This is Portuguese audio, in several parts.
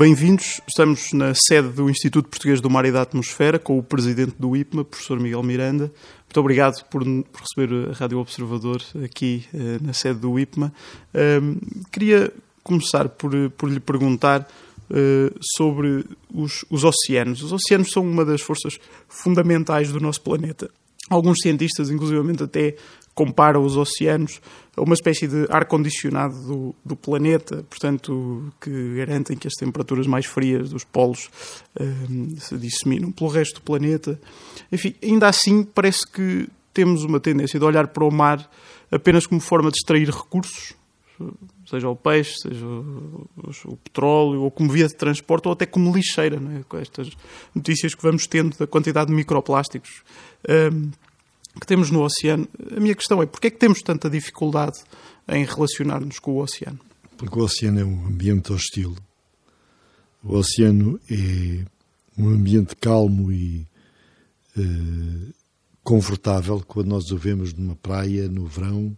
Bem-vindos. Estamos na sede do Instituto Português do Mar e da Atmosfera com o presidente do IPMA, professor Miguel Miranda. Muito obrigado por, por receber a Rádio Observador aqui uh, na sede do IPMA. Uh, queria começar por, por lhe perguntar uh, sobre os, os oceanos. Os oceanos são uma das forças fundamentais do nosso planeta. Alguns cientistas, inclusivamente, até comparam os oceanos uma espécie de ar-condicionado do, do, planeta, portanto, que garantem que as temperaturas mais frias dos polos um, se disseminam pelo resto do planeta. Enfim, ainda assim, parece que temos uma tendência de olhar para o mar apenas como forma de extrair recursos, seja o peixe, seja o, o, o, petróleo, ou como via de transporte, ou até como lixeira, é? com estas notícias que vamos tendo da quantidade de microplásticos um, que temos no oceano. A minha questão é, porquê é que temos tanta dificuldade em relacionar-nos com o oceano? Porque o oceano é um ambiente hostil. O oceano é um ambiente calmo e uh, confortável quando nós o vemos numa praia no verão,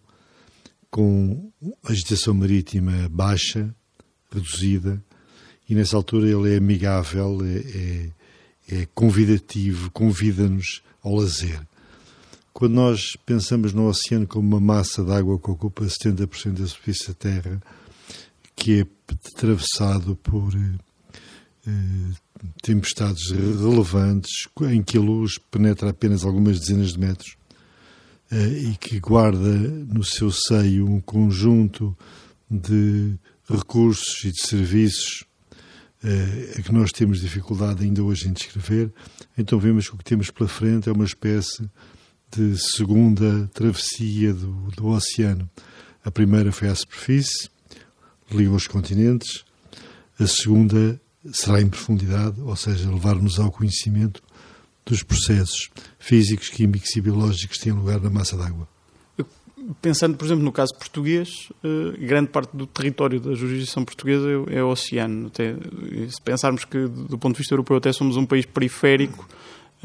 com agitação marítima baixa, reduzida, e nessa altura ele é amigável, é, é, é convidativo, convida-nos ao lazer. Quando nós pensamos no oceano como uma massa de água que ocupa 70% da superfície da Terra, que é atravessado por eh, tempestades relevantes, em que a luz penetra apenas algumas dezenas de metros, eh, e que guarda no seu seio um conjunto de recursos e de serviços eh, a que nós temos dificuldade ainda hoje em descrever, então vemos que o que temos pela frente é uma espécie de segunda travessia do, do oceano. A primeira foi à superfície, ligou os continentes. A segunda será em profundidade, ou seja, levar-nos ao conhecimento dos processos físicos, químicos e biológicos que têm lugar na massa d'água. Pensando, por exemplo, no caso português, eh, grande parte do território da jurisdição portuguesa é, é o oceano. Até, se pensarmos que, do ponto de vista europeu, até somos um país periférico,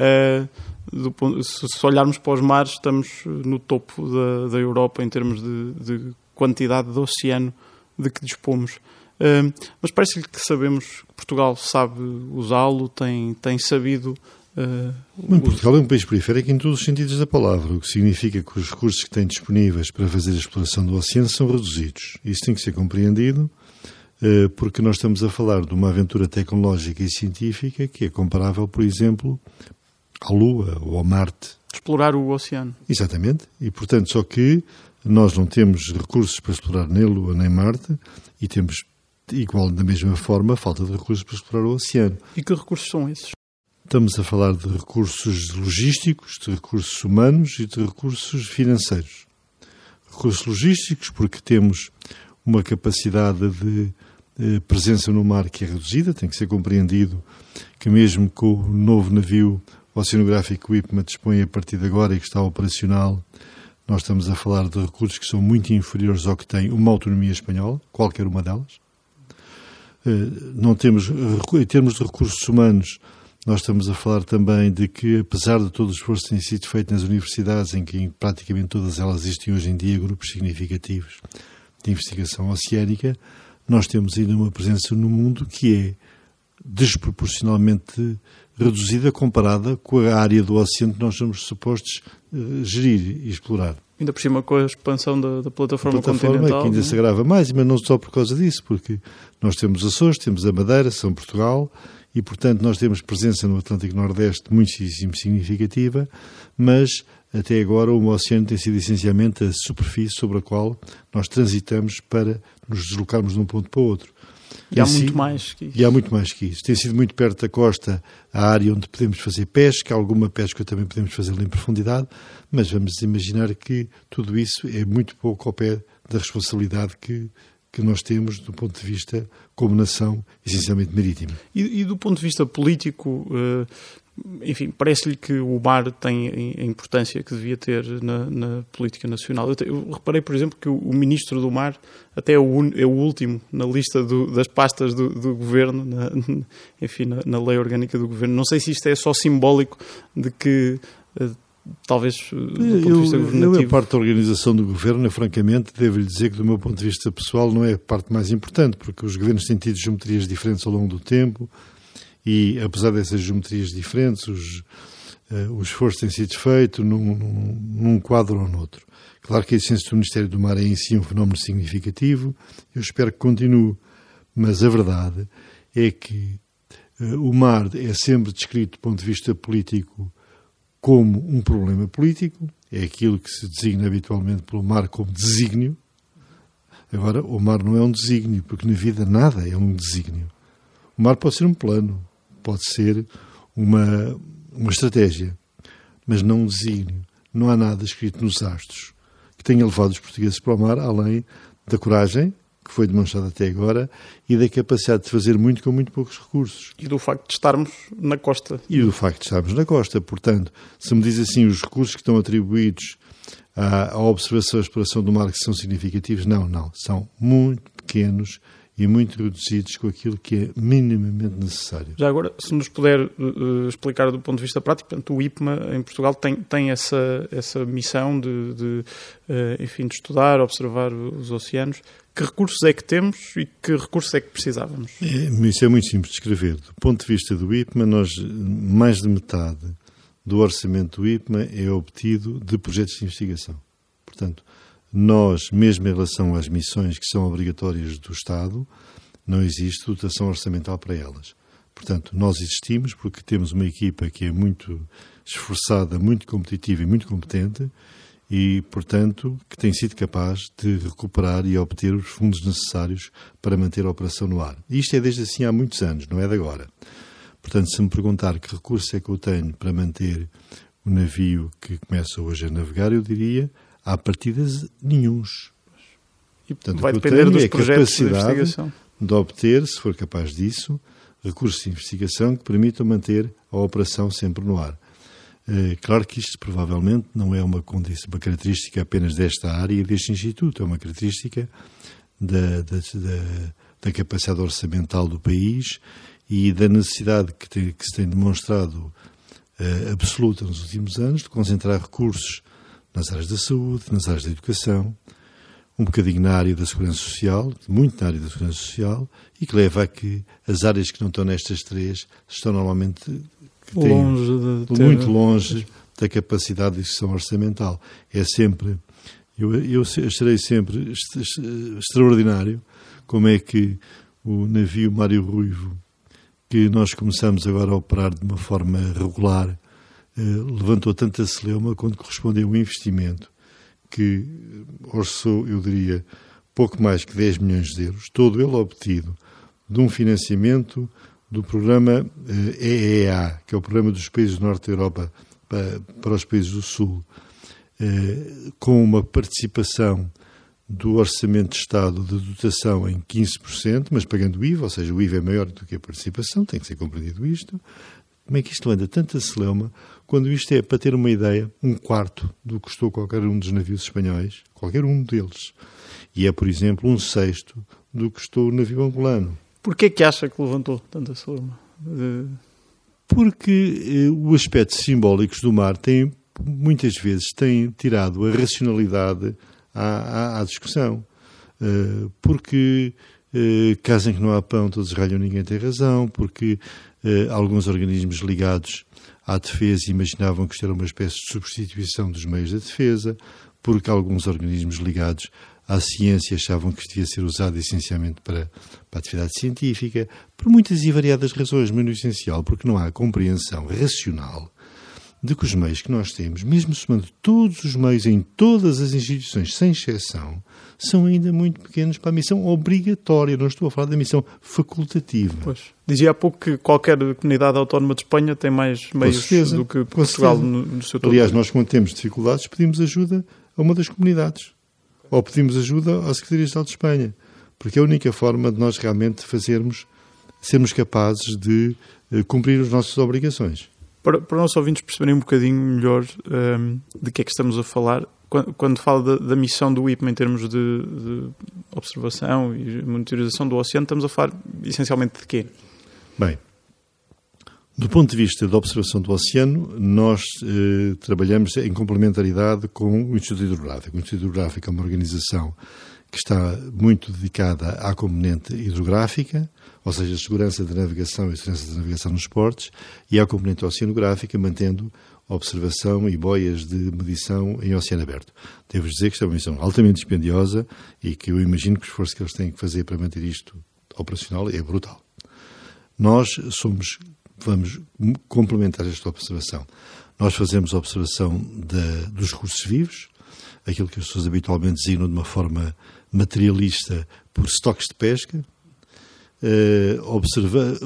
uh, do, se olharmos para os mares, estamos no topo da, da Europa em termos de, de, quantidade de oceano de que dispomos. Uh, mas parece-lhe que sabemos que Portugal sabe usá-lo, tem, tem sabido. Uh, Bem, Portugal é um país periférico em todos os sentidos da palavra, o que significa que os recursos que tem disponíveis para fazer a exploração do oceano são reduzidos. Isso tem que ser compreendido uh, porque nós estamos a falar de uma aventura tecnológica e científica que é comparável, por exemplo, à Lua ou a Marte. Explorar o oceano. Exatamente. E, portanto, só que nós não temos recursos para explorar nem Lua nem Marte e temos, igual da mesma forma, falta de recursos para explorar o oceano. E que recursos são esses? Estamos a falar de recursos logísticos, de recursos humanos e de recursos financeiros. Recursos logísticos, porque temos uma capacidade de eh, presença no mar que é reduzida, tem que ser compreendido que mesmo com o novo navio o Oceanográfico IPMA dispõe a partir de agora e que está operacional, nós estamos a falar de recursos que são muito inferiores ao que tem uma autonomia espanhola, qualquer uma delas. Eh, não temos, em termos de recursos humanos, nós estamos a falar também de que, apesar de todo o esforço que tem sido feito nas universidades, em que praticamente todas elas existem hoje em dia grupos significativos de investigação oceânica, nós temos ainda uma presença no mundo que é desproporcionalmente reduzida comparada com a área do oceano que nós somos supostos uh, gerir e explorar. Ainda por cima com a expansão da, da plataforma, a plataforma continental. que ainda não? se agrava mais, mas não só por causa disso, porque nós temos Açores, temos a Madeira, São Portugal, e portanto nós temos presença no Atlântico Nordeste muitíssimo significativa, mas até agora o oceano tem sido essencialmente a superfície sobre a qual nós transitamos para nos deslocarmos de um ponto para o outro. E há muito mais que isso. E há muito mais que isso. Tem sido muito perto da costa a área onde podemos fazer pesca, alguma pesca também podemos fazer em profundidade, mas vamos imaginar que tudo isso é muito pouco ao pé da responsabilidade que, que nós temos do ponto de vista como nação essencialmente marítima. E, e do ponto de vista político, uh, enfim, parece-lhe que o mar tem a importância que devia ter na, na política nacional. Eu, te, eu, reparei, por exemplo, que o, o, Ministro do Mar até é o, é o último na lista do, das pastas do, do Governo, na, enfim, na, na, lei orgânica do Governo. Não sei se isto é só simbólico de que uh, talvez do ponto de vista eu, governativo. Eu, a parte da organização do governo, francamente, devo-lhe dizer que, do meu ponto de vista pessoal, não é a parte mais importante, porque os governos têm tido geometrias diferentes ao longo do tempo e, apesar dessas geometrias diferentes, os, uh, o esforço tem sido feito num, num, num quadro ou noutro. Claro que a existência do Ministério do Mar é em si um fenómeno significativo, eu espero que continue, mas a verdade é que uh, o mar é sempre descrito do ponto de vista político como um problema político, é aquilo que se designa habitualmente pelo mar como desígnio. Agora, o mar não é um desígnio, porque na vida nada é um desígnio. O mar pode ser um plano, pode ser uma, uma estratégia, mas não um desígnio. Não há nada escrito nos astros que tenha levado os portugueses para o mar, além da coragem, que foi demonstrada até agora, e da capacidade de fazer muito com muito poucos recursos. E do facto de estarmos na costa. E do facto de estarmos na costa. Portanto, se me diz assim, os recursos que estão atribuídos à, observação e exploração do mar que são significativos, não, não. São muito pequenos e muito reduzidos com aquilo que é minimamente necessário. Já agora, se nos puder uh, explicar do ponto de vista prático, portanto, o IPMA em Portugal tem, tem essa, essa missão de, de uh, enfim, de estudar, observar os oceanos. Que recursos é que temos e que recursos é que precisávamos? É, isso é muito simples de escrever. Do ponto de vista do IPMA, nós, mais de metade do orçamento do IPMA é obtido de projetos de investigação. Portanto, nós, mesmo em relação às missões que são obrigatórias do Estado, não existe dotação orçamental para elas. Portanto, nós existimos porque temos uma equipa que é muito esforçada, muito competitiva e muito competente e, portanto, que tem sido capaz de recuperar e obter os fundos necessários para manter a operação no ar. E isto é desde assim há muitos anos, não é de agora. Portanto, se me perguntar que recurso é que eu tenho para manter o navio que começa hoje a navegar, eu diria há partidas nenhuns. E, portanto, vai depender dos é projetos de investigação. De obter, se for capaz disso, recursos de investigação que permitam manter a operação sempre no ar. É, claro que isto provavelmente não é uma, uma característica apenas desta área e deste Instituto, é uma característica da, da, da, da capacidade orçamental do país e da necessidade que, tem, que se tem demonstrado uh, absoluta nos últimos anos de concentrar recursos nas áreas da saúde, nas áreas da educação, um bocadinho na área da segurança social, muito na área da segurança social, e que leva a que as áreas que não estão nestas três estão normalmente têm, longe muito longe da capacidade de execução orçamental. É sempre, eu, eu acharei sempre extraordinário como é que o navio Mário Ruivo, que nós começamos agora a operar de uma forma regular, levantou tanta celeuma quando correspondeu um investimento que orçou, eu diria, pouco mais que 10 milhões de euros, todo ele obtido de um financiamento do programa EEA, eh, que é o Programa dos Países do Norte da Europa para, para os países do Sul, eh, com uma participação do Orçamento de Estado de dotação em 15%, mas pagando o IVA, ou seja, o IVA é maior do que a participação, tem que ser compreendido isto. Como é que isto anda tanta celeuma quando isto é, para ter uma ideia, um quarto do que custou qualquer um dos navios espanhóis, qualquer um deles. E é, por exemplo, um sexto do que custou o navio angolano. Porquê é que acha que levantou tanta? De... Porque eh, o aspecto simbólico do mar tem, muitas vezes, tem tirado a racionalidade à, à, à discussão. Uh, porque uh, caso em que não há pão, todos ralham, ninguém tem razão, porque eh, alguns organismos ligados à defesa imaginavam que isto era uma espécie de substituição dos meios da defesa, porque alguns organismos ligados à ciência achavam que isto devia ser usado essencialmente para, para a atividade científica, por muitas e variadas razões, mas no essencial porque não há compreensão racional de que os meios que nós temos, mesmo somando todos os meios em todas as instituições, sem exceção, são ainda muito pequenos para a missão obrigatória. Não estou a falar da missão facultativa. Pois. Dizia há pouco que qualquer comunidade autónoma de Espanha tem mais meios certeza, do que Portugal no, no, seu todo. Aliás, nós, quando temos dificuldades, pedimos ajuda a uma das comunidades. Ou pedimos ajuda à Secretaria-Geral de Espanha. Porque é a única forma de nós realmente fazermos, sermos capazes de uh, cumprir as nossas obrigações. Para, para os nossos ouvintes perceberem um bocadinho melhor um, ehm, de que é que estamos a falar, quando, quando fala da, da, missão do IPMA em termos de, de, observação e monitorização do oceano, estamos a falar essencialmente de quê? Bem, Do ponto de vista da observação do oceano, nós eh, trabalhamos em complementaridade com o Instituto Hidrográfico. O Instituto Hidrográfico é uma organização que está muito dedicada à componente hidrográfica, ou seja, segurança da navegação e segurança da navegação nos portos, e à componente oceanográfica, mantendo observação e boias de medição em oceano aberto. Devo dizer que esta é uma missão altamente dispendiosa e que eu imagino que o esforço que eles têm que fazer para manter isto operacional é brutal. Nós somos vamos complementar esta observação. Nós fazemos a observação dos recursos vivos, aquilo que as pessoas habitualmente designam de uma forma materialista por estoques de pesca. Uh, observa,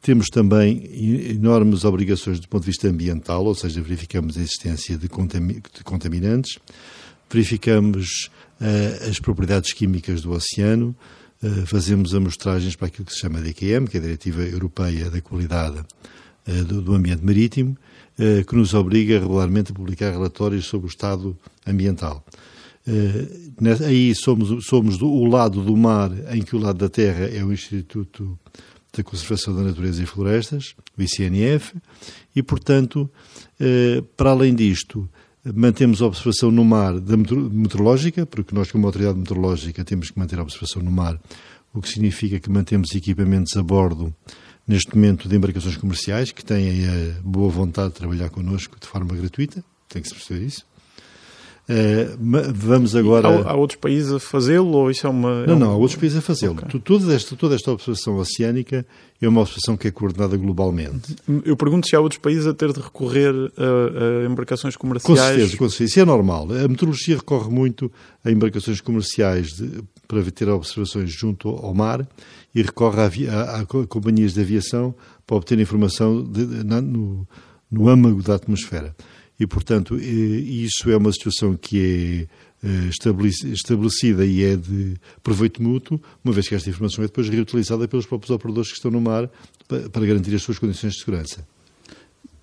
temos também enormes obrigações do ponto de vista ambiental, ou seja, verificamos a existência de, contami de contaminantes, verificamos uh, as propriedades químicas do oceano, eh, fazemos amostragens para aquilo que se chama DQM, que é a Diretiva Europeia da Qualidade eh, do Ambiente Marítimo, que nos obriga regularmente a publicar relatórios sobre o estado ambiental. Aí somos, somos do, o lado do mar, em que o lado da terra é o Instituto da Conservação da Natureza e Florestas, o ICNF, e, portanto, para além disto, Mantemos a observação no mar da meteorológica, porque nós, como autoridade meteorológica, temos que manter a observação no mar, o que significa que mantemos equipamentos a bordo, neste momento, de embarcações comerciais, que têm a boa vontade de trabalhar connosco de forma gratuita, tem que se perceber isso. Uh, vamos agora. Há, há, outros países a fazê-lo ou isso é uma. Não, não, há outros países a fazê-lo. Okay. Toda, esta, toda esta observação oceânica é uma observação que é coordenada globalmente. Eu pergunto se há outros países a ter de recorrer a, a embarcações comerciais. Com certeza, com certeza. Isso é normal. A meteorologia recorre muito a embarcações comerciais de, para ter observações junto ao mar e recorre a, a, a companhias de aviação para obter informação de, na, no, no âmago da atmosfera e, portanto, isso é uma situação que é eh, estabelecida e é de proveito mútuo, uma vez que esta informação é depois reutilizada pelos próprios operadores que estão no mar para garantir as suas condições de segurança.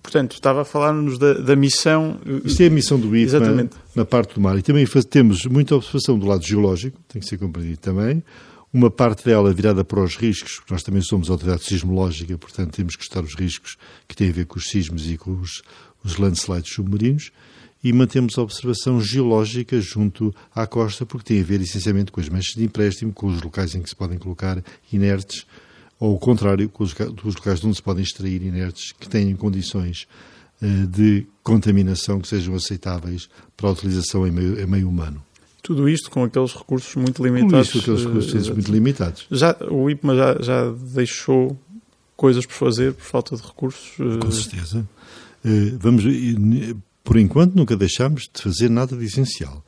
Portanto, estava a falar-nos da, da, missão. Isto é a missão do IFMA Exatamente. na parte do mar. E também temos muita observação do lado geológico, tem que ser compreendido também. Uma parte dela virada para os riscos, porque nós também somos autoridade sismológica, portanto temos que estudar os riscos que têm a ver com os sismos e com os, os landslides submarinos e mantemos a observação geológica junto à costa, porque tem a ver essencialmente com as manchas de empréstimo, com os locais em que se podem colocar inertes, ou o contrário, com os, locais de onde se podem extrair inertes que tenham condições uh, de contaminação que sejam aceitáveis para a utilização em meio, em meio humano. Tudo isto com aqueles recursos muito limitados. Com isto, aqueles recursos uh, muito limitados. Já, o IPMA já, já deixou coisas por fazer por falta de recursos? Com uh... certeza. Eh, vamos, por enquanto, nunca deixámos de fazer nada de essencial.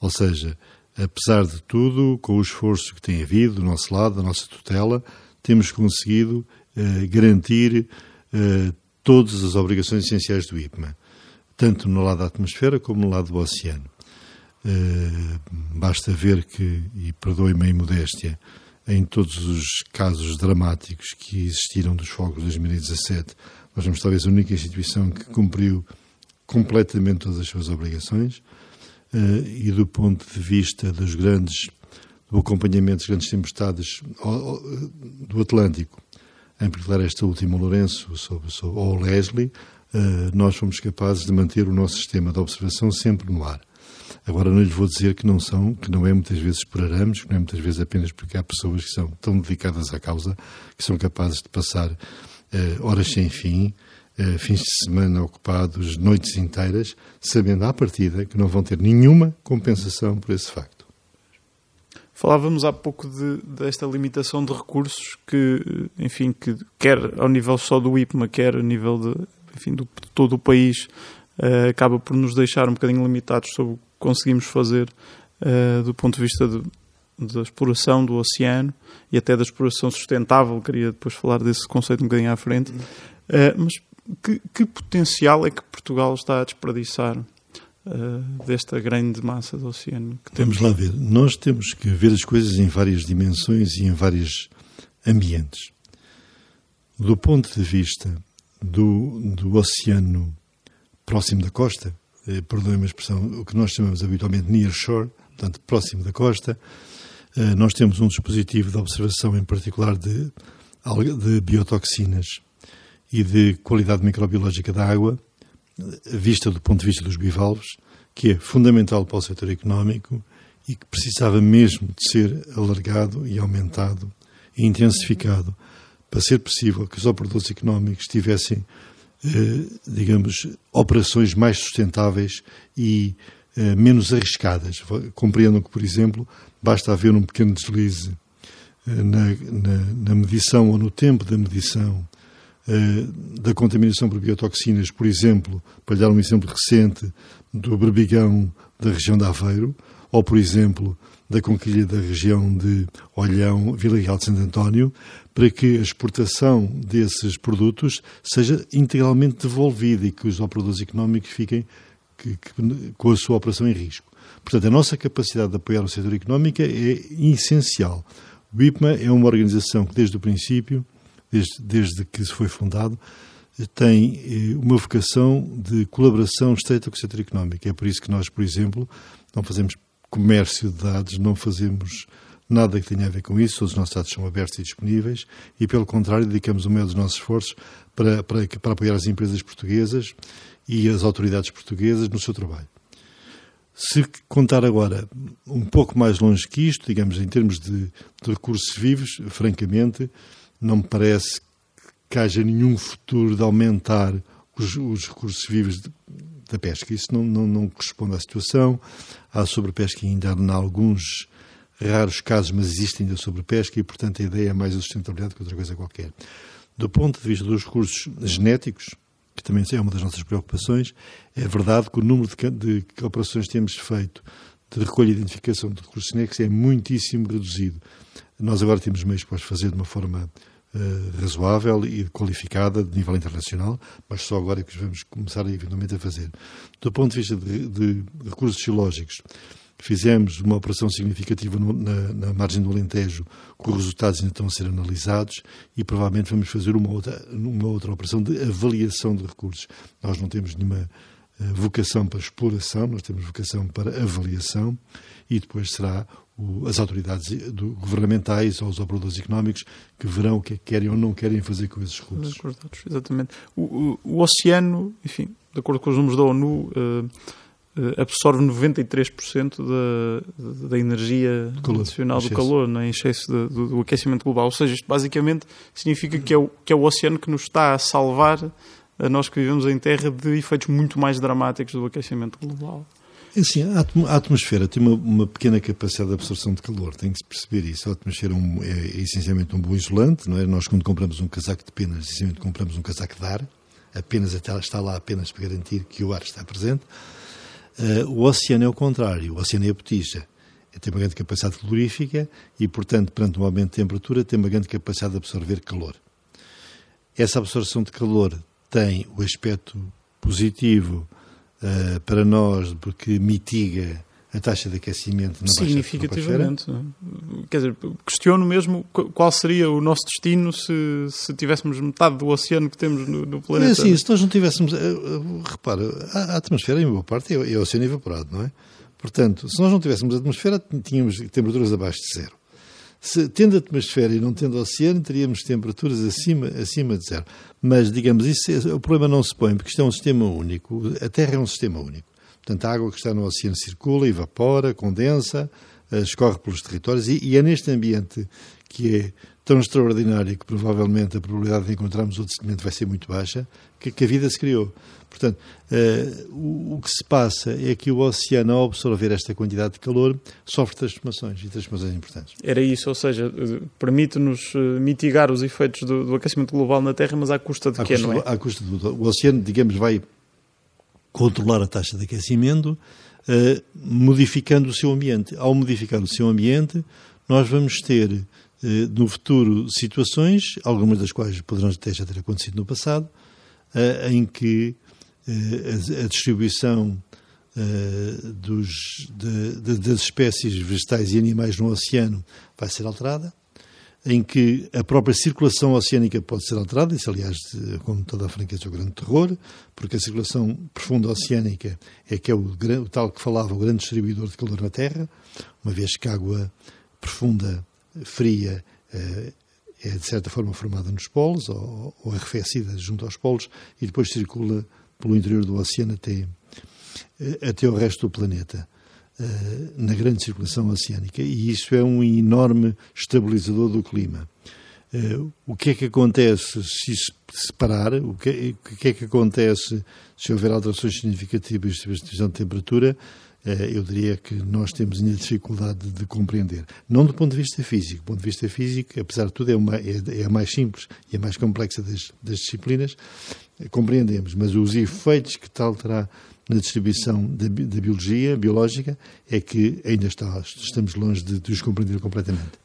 Ou seja, apesar de tudo, com o esforço que tem havido do nosso lado, da nossa tutela, temos conseguido eh, garantir eh, todas as obrigações essenciais do IPMA, tanto no lado da atmosfera como no lado do oceano. basta ver que, e perdoe-me a imodéstia, em todos os casos dramáticos que existiram dos fogos de 2017, nós somos talvez a única instituição que cumpriu completamente todas as suas obrigações uh, e do ponto de vista dos grandes do acompanhamento das grandes tempestades do Atlântico, em particular esta última, Lourenço, sobre, sobre, ou Leslie, uh, nós fomos capazes de manter o nosso sistema de observação sempre no ar. Agora não lhes vou dizer que não são, que não é muitas vezes por arames, que não é muitas vezes apenas porque há pessoas que são tão dedicadas à causa que são capazes de passar horas sem fim, uh, fins de semana ocupados, noites inteiras, sabendo à partida que não vão ter nenhuma compensação por esse facto. Falávamos há pouco de, desta limitação de recursos que, enfim, que quer ao nível só do IPMA, quer a nível de, enfim, do, de todo o país, uh, acaba por nos deixar um bocadinho limitados sobre o que conseguimos fazer uh, do ponto de vista de, da exploração do oceano e até da exploração sustentável. Queria depois falar desse conceito um bocadinho à frente. Uh, mas que, que, potencial é que Portugal está a desperdiçar uh, desta grande massa do oceano que temos? Vamos lá ver. Nós temos que ver as coisas em várias dimensões e em vários ambientes. Do ponto de vista do, do oceano próximo da costa, eh, perdoem-me a expressão, o que nós chamamos habitualmente near shore, portanto, próximo da costa, nós temos um dispositivo de observação, em particular de, de biotoxinas e de qualidade microbiológica da água, vista do ponto de vista dos bivalves, que é fundamental para o setor económico e que precisava mesmo de ser alargado e aumentado e intensificado para ser possível que os operadores económicos tivessem, eh, digamos, operações mais sustentáveis e eh, menos arriscadas. Compreendam que, por exemplo, basta haver um pequeno deslize eh, na, na, na medição ou no tempo da medição da contaminação por biotoxinas, por exemplo, para dar um exemplo recente do berbigão da região de Aveiro, ou, por exemplo, da conquilha da região de Olhão, Vila Real de Santo António, para que a exportação desses produtos seja integralmente devolvida e que os operadores económicos fiquem que, que, com a sua operação em risco. Portanto, a nossa capacidade de apoiar o setor económico é essencial. O IPMA é uma organização que, desde o princípio, desde, desde que se foi fundado, tem eh, uma vocação de colaboração estreita com o setor económico. É por isso que nós, por exemplo, não fazemos comércio de dados, não fazemos nada que tenha a ver com isso, todos os nossos dados são abertos e disponíveis e, pelo contrário, dedicamos o meio dos nossos esforços para, para, para apoiar as empresas portuguesas e as autoridades portuguesas no seu trabalho. Se contar agora um pouco mais longe que isto, digamos, em termos de, de recursos vivos, francamente, não me parece que haja nenhum futuro de aumentar os, os recursos vivos de, da pesca. Isso não, não, não, corresponde à situação. Há sobrepesca ainda em alguns raros casos, mas existe ainda sobrepesca e, portanto, a ideia é mais a sustentabilidade que outra coisa qualquer. Do ponto de vista dos recursos genéticos, que também é uma das nossas preocupações, é verdade que o número de, de operações que temos feito de recolha e identificação de recursos genéticos é muitíssimo reduzido. Nós agora temos meios para fazer de uma forma uh, razoável e qualificada de nível internacional, mas só agora é que vamos começar eventualmente a fazer. Do ponto de vista de, de recursos geológicos, Fizemos uma operação significativa no, na, na, margem do Alentejo, com os resultados ainda estão a ser analisados e provavelmente vamos fazer uma outra, uma outra operação de avaliação de recursos. Nós não temos nenhuma uh, vocação para exploração, nós temos vocação para avaliação e depois será o, as autoridades do, governamentais ou os operadores económicos que verão o que é que querem ou não querem fazer com esses recursos. Exatamente. O, o, o oceano, enfim, de acordo com os números da ONU, uh, eh, absorve 93% da, da energia calor, nacional do calor, não é? em excesso de, do, do, aquecimento global. Ou seja, isto basicamente significa que é, o, que é o oceano que nos está a salvar a nós que vivemos em Terra de efeitos muito mais dramáticos do aquecimento global. É assim, a atmosfera tem uma, uma, pequena capacidade de absorção de calor, tem que se perceber isso. A atmosfera é, um, é, é, essencialmente um bom isolante, não é? Nós, quando compramos um casaco de penas, essencialmente compramos um casaco de ar, apenas está lá apenas para garantir que o ar está presente. Uh, o oceano é o contrário, o oceano é a botija. Tem uma grande capacidade calorífica e, portanto, perante um aumento de temperatura, tem uma grande capacidade de absorver calor. Essa absorção de calor tem o aspecto positivo uh, para nós, porque mitiga a taxa de aquecimento na Significativamente. Quer dizer, questiono mesmo qual seria o nosso destino se, se tivéssemos metade do oceano que temos no, no planeta. É assim, se nós não tivéssemos. Eh, eh, repara, a, atmosfera, em boa parte, é, é o oceano evaporado, não é? Portanto, se nós não tivéssemos atmosfera, tínhamos temperaturas abaixo de zero. Se, tendo atmosfera e não tendo oceano, teríamos temperaturas acima, acima de zero. Mas, digamos, isso, é, o problema não se põe, porque isto é um sistema único. A Terra é um sistema único. Portanto, a água que está no oceano circula, evapora, condensa, eh, escorre pelos territórios e, e é neste ambiente que é tão extraordinário que provavelmente a probabilidade de encontrarmos outro sedimento vai ser muito baixa, que, que a vida se criou. Portanto, uh, o, o, que se passa é que o oceano, ao absorver esta quantidade de calor, sofre transformações e transformações importantes. Era isso, ou seja, eh, permite-nos mitigar os efeitos do, do, aquecimento global na Terra, mas à custa de à quê, custa, não é? À custa do. O oceano, digamos, vai controlar a taxa de aquecimento, uh, modificando o seu ambiente. Ao modificar o seu ambiente, nós vamos ter uh, no futuro situações, algumas das quais poderão até já ter acontecido no passado, uh, em que a, a, distribuição dos, de, de, das espécies vegetais e animais no oceano vai ser alterada em que a própria circulação oceânica pode ser alterada, isso aliás, como toda a franqueza, é o grande terror, porque a circulação profunda oceânica é que é o, o, tal que falava, o grande distribuidor de calor na Terra, uma vez que a água profunda, fria, eh, é de certa forma formada nos polos ou, ou arrefecida junto aos polos e depois circula pelo interior do oceano até, eh, até o resto do planeta, na grande circulação oceânica. E isso é um enorme estabilizador do clima. Eh, o que é que acontece se isso se parar? O que, é que acontece se houver alterações significativas de distribuição de temperatura? eu diria que nós temos ainda dificuldade de compreender. Não do ponto de vista físico. Do ponto de vista físico, apesar de tudo, é, uma, é, é a mais simples e a mais complexa das, das disciplinas, compreendemos, mas os efeitos que tal terá na distribuição da, da biologia biológica é que ainda está, estamos longe de, de os compreender completamente.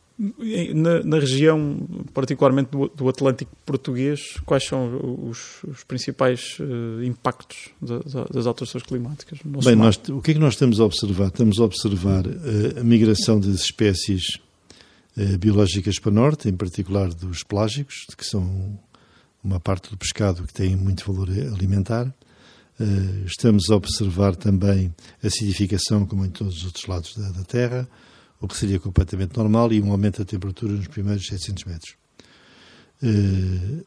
Na, na, região, particularmente do, do, Atlântico português, quais são os, os principais uh, impactos da, das alterações climáticas? Bem, nós, o que é que nós estamos a observar? Estamos a observar uh, a migração das espécies uh, biológicas para o norte, em particular dos plágicos, que são uma parte do pescado que tem muito valor alimentar. Uh, estamos a observar também acidificação, como em todos os outros lados da, da, Terra, o que seria completamente normal, e um aumento da temperatura nos primeiros 700 metros. Uh,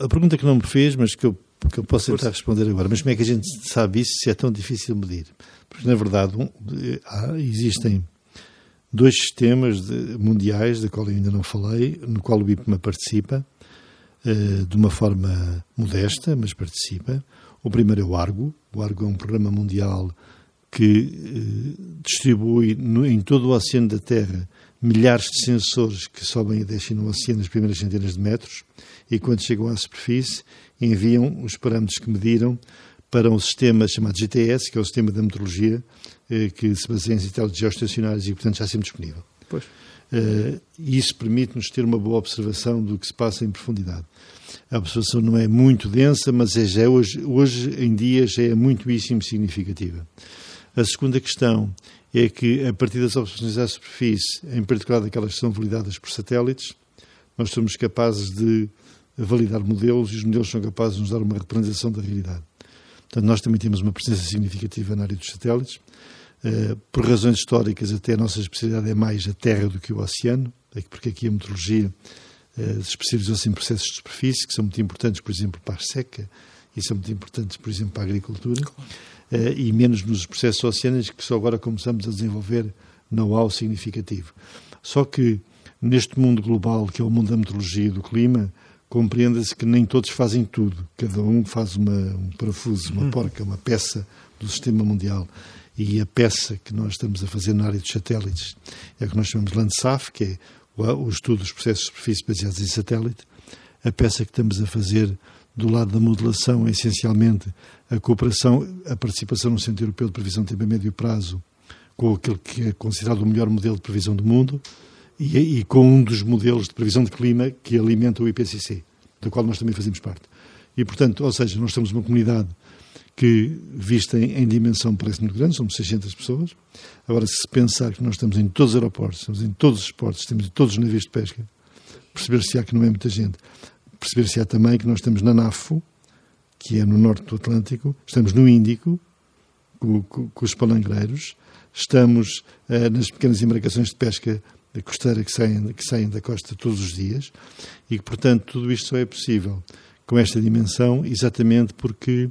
a pergunta que não me fez, mas que eu, que eu posso tentar responder agora, mas como é que a gente sabe isso se é tão difícil medir? Porque, na verdade, um, há, existem dois sistemas de, mundiais, da qual eu ainda não falei, no qual o IPMA participa, eh, de uma forma modesta, mas participa. O primeiro é o Argo. O Argo é um programa mundial que eh, distribui em todo o oceano da Terra milhares de sensores que sobem e descem no oceano nas primeiras centenas de metros e quando chegam à superfície enviam os parâmetros que mediram para um sistema chamado GTS, que é o sistema da meteorologia, eh, que se baseia em satélites geoestacionários e, portanto, já sempre disponível. Pois. Uh, e isso permite-nos ter uma boa observação do que se passa em profundidade. A observação não é muito densa, mas é já hoje, hoje em dia já é muitíssimo significativa. A segunda questão é que, a partir das observações à superfície, em particular daquelas que são validadas por satélites, nós somos capazes de validar modelos e os modelos são capazes de nos dar uma representação da realidade. Portanto, nós também temos uma presença significativa na área dos satélites. Eh, por razões históricas, até a nossa especialidade é mais a terra do que o oceano, é porque aqui a meteorologia uh, especializou-se em processos de superfície, que são muito importantes, por exemplo, para a seca, e são muito importantes, por exemplo, para a agricultura, claro. uh, e menos nos processos oceânicos, que só agora começamos a desenvolver know-how significativo. Só que neste mundo global, que é o mundo da meteorologia e do clima, compreenda-se que nem todos fazem tudo. Cada um faz uma, um parafuso, uma uhum. porca, uma peça do sistema mundial e a peça que nós estamos a fazer na área dos satélites é o que nós chamamos de Landsat, que é o estudo dos processos de superfície baseados em satélite. A peça que estamos a fazer do lado da modelação é essencialmente a cooperação, a participação no Centro Europeu de Previsão de Tempo a Médio Prazo com aquele que é considerado o melhor modelo de previsão do mundo e, e com um dos modelos de previsão de clima que alimenta o IPCC, do qual nós também fazemos parte. E, portanto, ou seja, nós temos uma comunidade que, vista em, dimensão, parece muito grande, somos 600 pessoas. Agora, se pensar que nós estamos em todos os aeroportos, estamos em todos os portos, estamos em todos os navios de pesca, perceber-se-á que não é muita gente. Perceber-se-á também que nós estamos na NAFO, que é no norte do Atlântico, estamos no Índico, com, com, com os palangreiros, estamos uh, nas pequenas embarcações de pesca costeira que saem, que saem da costa todos os dias e que, portanto, tudo isto só é possível com esta dimensão exatamente porque eh,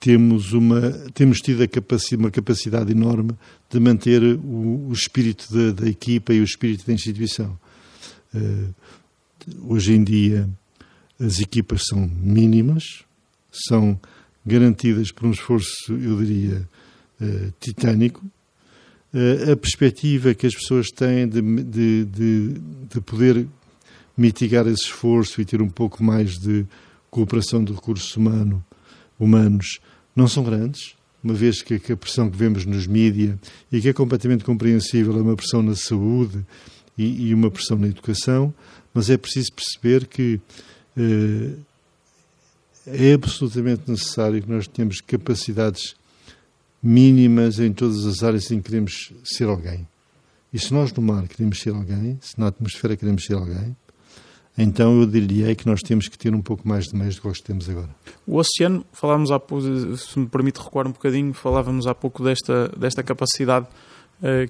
temos, uma, temos tido capacidade, uma capacidade enorme de manter o, o espírito da, da, equipa e o espírito da instituição. Eh, hoje em dia, as equipas são mínimas, são garantidas por um esforço, eu diria, uh, titânico. Uh, a perspectiva que as pessoas têm de, de, de, de, poder mitigar esse esforço e ter um pouco mais de cooperação do recurso humano humanos não são grandes, uma vez que a pressão que vemos nos mídias e que é completamente compreensível é uma pressão na saúde e, e uma pressão na educação, mas é preciso perceber que eh, é absolutamente necessário que nós tenhamos capacidades mínimas em todas as áreas em que queremos ser alguém. E se nós no mar queremos ser alguém, se na atmosfera queremos ser alguém, então eu diria que nós temos que ter um pouco mais de meios do que temos agora. O oceano, falámos há pouco, se me permite recuar um bocadinho, falávamos há pouco desta, desta capacidade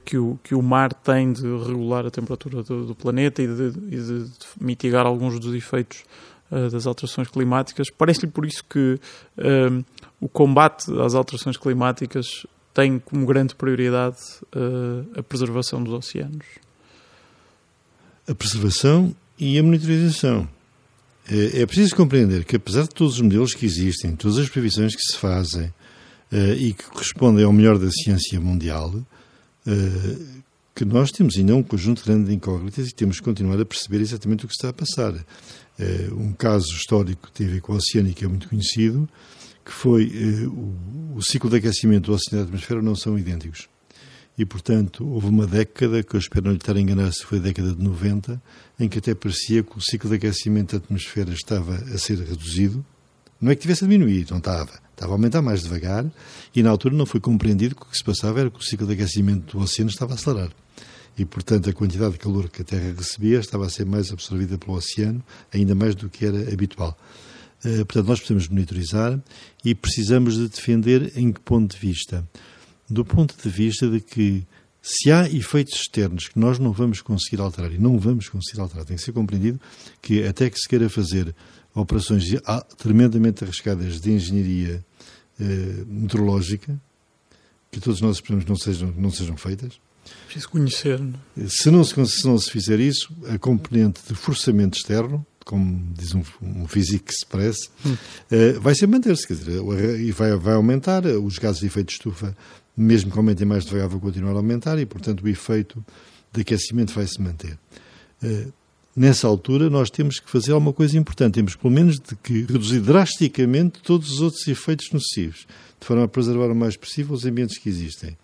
que, o, que o mar tem de regular a temperatura do, do planeta e de, e de, de, mitigar alguns dos efeitos das alterações climáticas. Parece-lhe por isso que o combate às alterações climáticas tem como grande prioridade a preservação dos oceanos. A preservação e a monitorização. É, é preciso compreender que, apesar de todos os modelos que existem, todas as previsões que se fazem uh, e que correspondem ao melhor da ciência mundial, uh, que nós temos ainda um conjunto grande de incógnitas e temos que continuar a perceber exatamente o que está a passar. Um caso histórico que tem a ver com a é muito conhecido, que foi o ciclo de aquecimento do oceano e da atmosfera não são idênticos e, portanto, houve uma década, que eu espero não lhe estar a enganar se foi a década de 90, em que até parecia que o ciclo de aquecimento da atmosfera estava a ser reduzido. Não é que tivesse a diminuir, não estava. Estava a aumentar mais devagar e, na altura, não foi compreendido que o que se passava era que o ciclo de aquecimento do oceano estava a acelerar. E, portanto, a quantidade de calor que a Terra recebia estava a ser mais absorvida pelo oceano, ainda mais do que era habitual. Uh, portanto, nós precisamos monitorizar e precisamos de defender em que ponto de vista? Do ponto de vista de que se há efeitos externos que nós não vamos conseguir alterar, e não vamos conseguir alterar, tem que ser compreendido que até que se queira fazer operações tremendamente arriscadas de engenharia eh, meteorológica, que todos nós esperamos não sejam, não sejam feitas. Preciso conhecer. Não? É? Se, não se, se não se fizer isso, a componente de forçamento externo, como diz um, um físico que se parece, hum. eh, vai ser manter-se, quer dizer, e vai, vai aumentar, os gases de efeito de estufa mesmo que aumentem mais devagar, vão continuar a aumentar e, portanto, o efeito de aquecimento vai se manter. Uh, nessa altura, nós temos que fazer alguma coisa importante. Temos, pelo menos, de que reduzir drasticamente todos os outros efeitos nocivos, de forma a preservar o mais possível os ambientes que existem.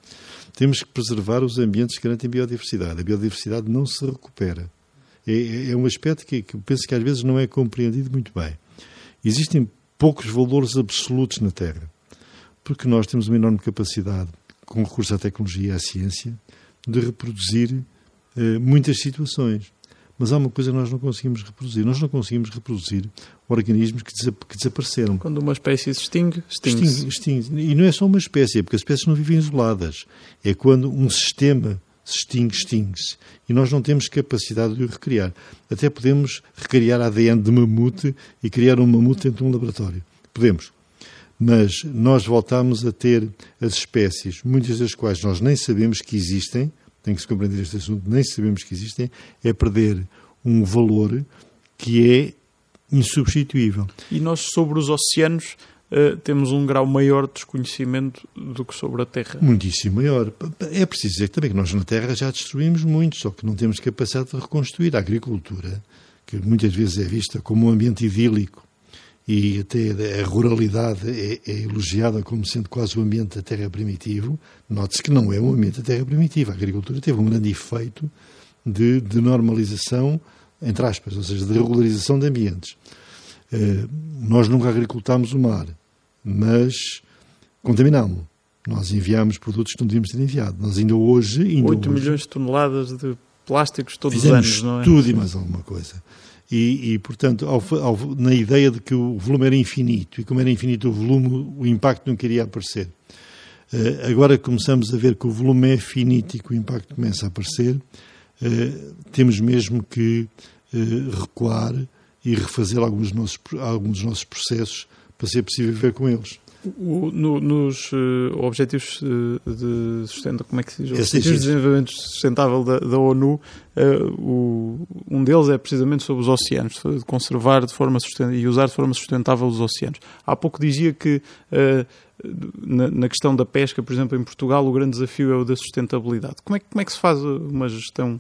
Temos que preservar os ambientes que garantem biodiversidade. A biodiversidade não se recupera. É, é um aspecto que, que penso que às vezes não é compreendido muito bem. Existem poucos valores absolutos na Terra, porque nós temos uma enorme capacidade com recurso à tecnologia e à ciência, de reproduzir eh, muitas situações. Mas há uma coisa que nós não conseguimos reproduzir. Nós não conseguimos reproduzir organismos que, desa que desapareceram. Quando uma espécie se extingue, extingue, extingue, extingue. E não é só uma espécie, é porque as espécies não vivem isoladas. É quando um sistema se extingue, extingue-se. E nós não temos capacidade de o recriar. Até podemos recriar ADN de mamute e criar um mamute dentro de um laboratório. Podemos mas nós voltamos a ter as espécies, muitas das quais nós nem sabemos que existem, tem que se compreender este assunto, nem sabemos que existem, é perder um valor que é insubstituível. E nós, sobre os oceanos, uh, temos um grau maior de desconhecimento do que sobre a Terra. Muitíssimo maior. É preciso dizer também que nós na Terra já destruímos muito, só que não temos capacidade de reconstruir a agricultura, que muitas vezes é vista como um ambiente idílico e até a ruralidade é, é, elogiada como sendo quase o ambiente da terra primitivo, note-se que não é um ambiente da terra primitiva. A agricultura teve um grande efeito de, de normalização, entre aspas, ou seja, de regularização de ambientes. Uh, nós nunca agricultámos o mar, mas contaminámos. Nós enviámos produtos que não devíamos ter enviado. Nós ainda hoje... Ainda 8 hoje, milhões de toneladas de plásticos todos os anos, não é? tudo e mais alguma coisa. E, e portanto, ao, ao, na ideia de que o volume era infinito, e como era infinito o volume, o impacto não queria aparecer. Uh, agora começamos a ver que o volume é finito e que o impacto começa a aparecer, uh, temos mesmo que uh, recuar e refazer alguns nossos, alguns dos nossos processos para ser possível viver com eles. O, no, nos uh, Objetivos de Sustentação, como é que se diz? Objetivos de Desenvolvimento Sustentável da, da ONU, uh, o, um deles é precisamente sobre os oceanos, de conservar de forma e usar de forma sustentável os oceanos. Há pouco dizia que uh, na, na, questão da pesca, por exemplo, em Portugal, o grande desafio é o da sustentabilidade. Como é, como é que se faz uma gestão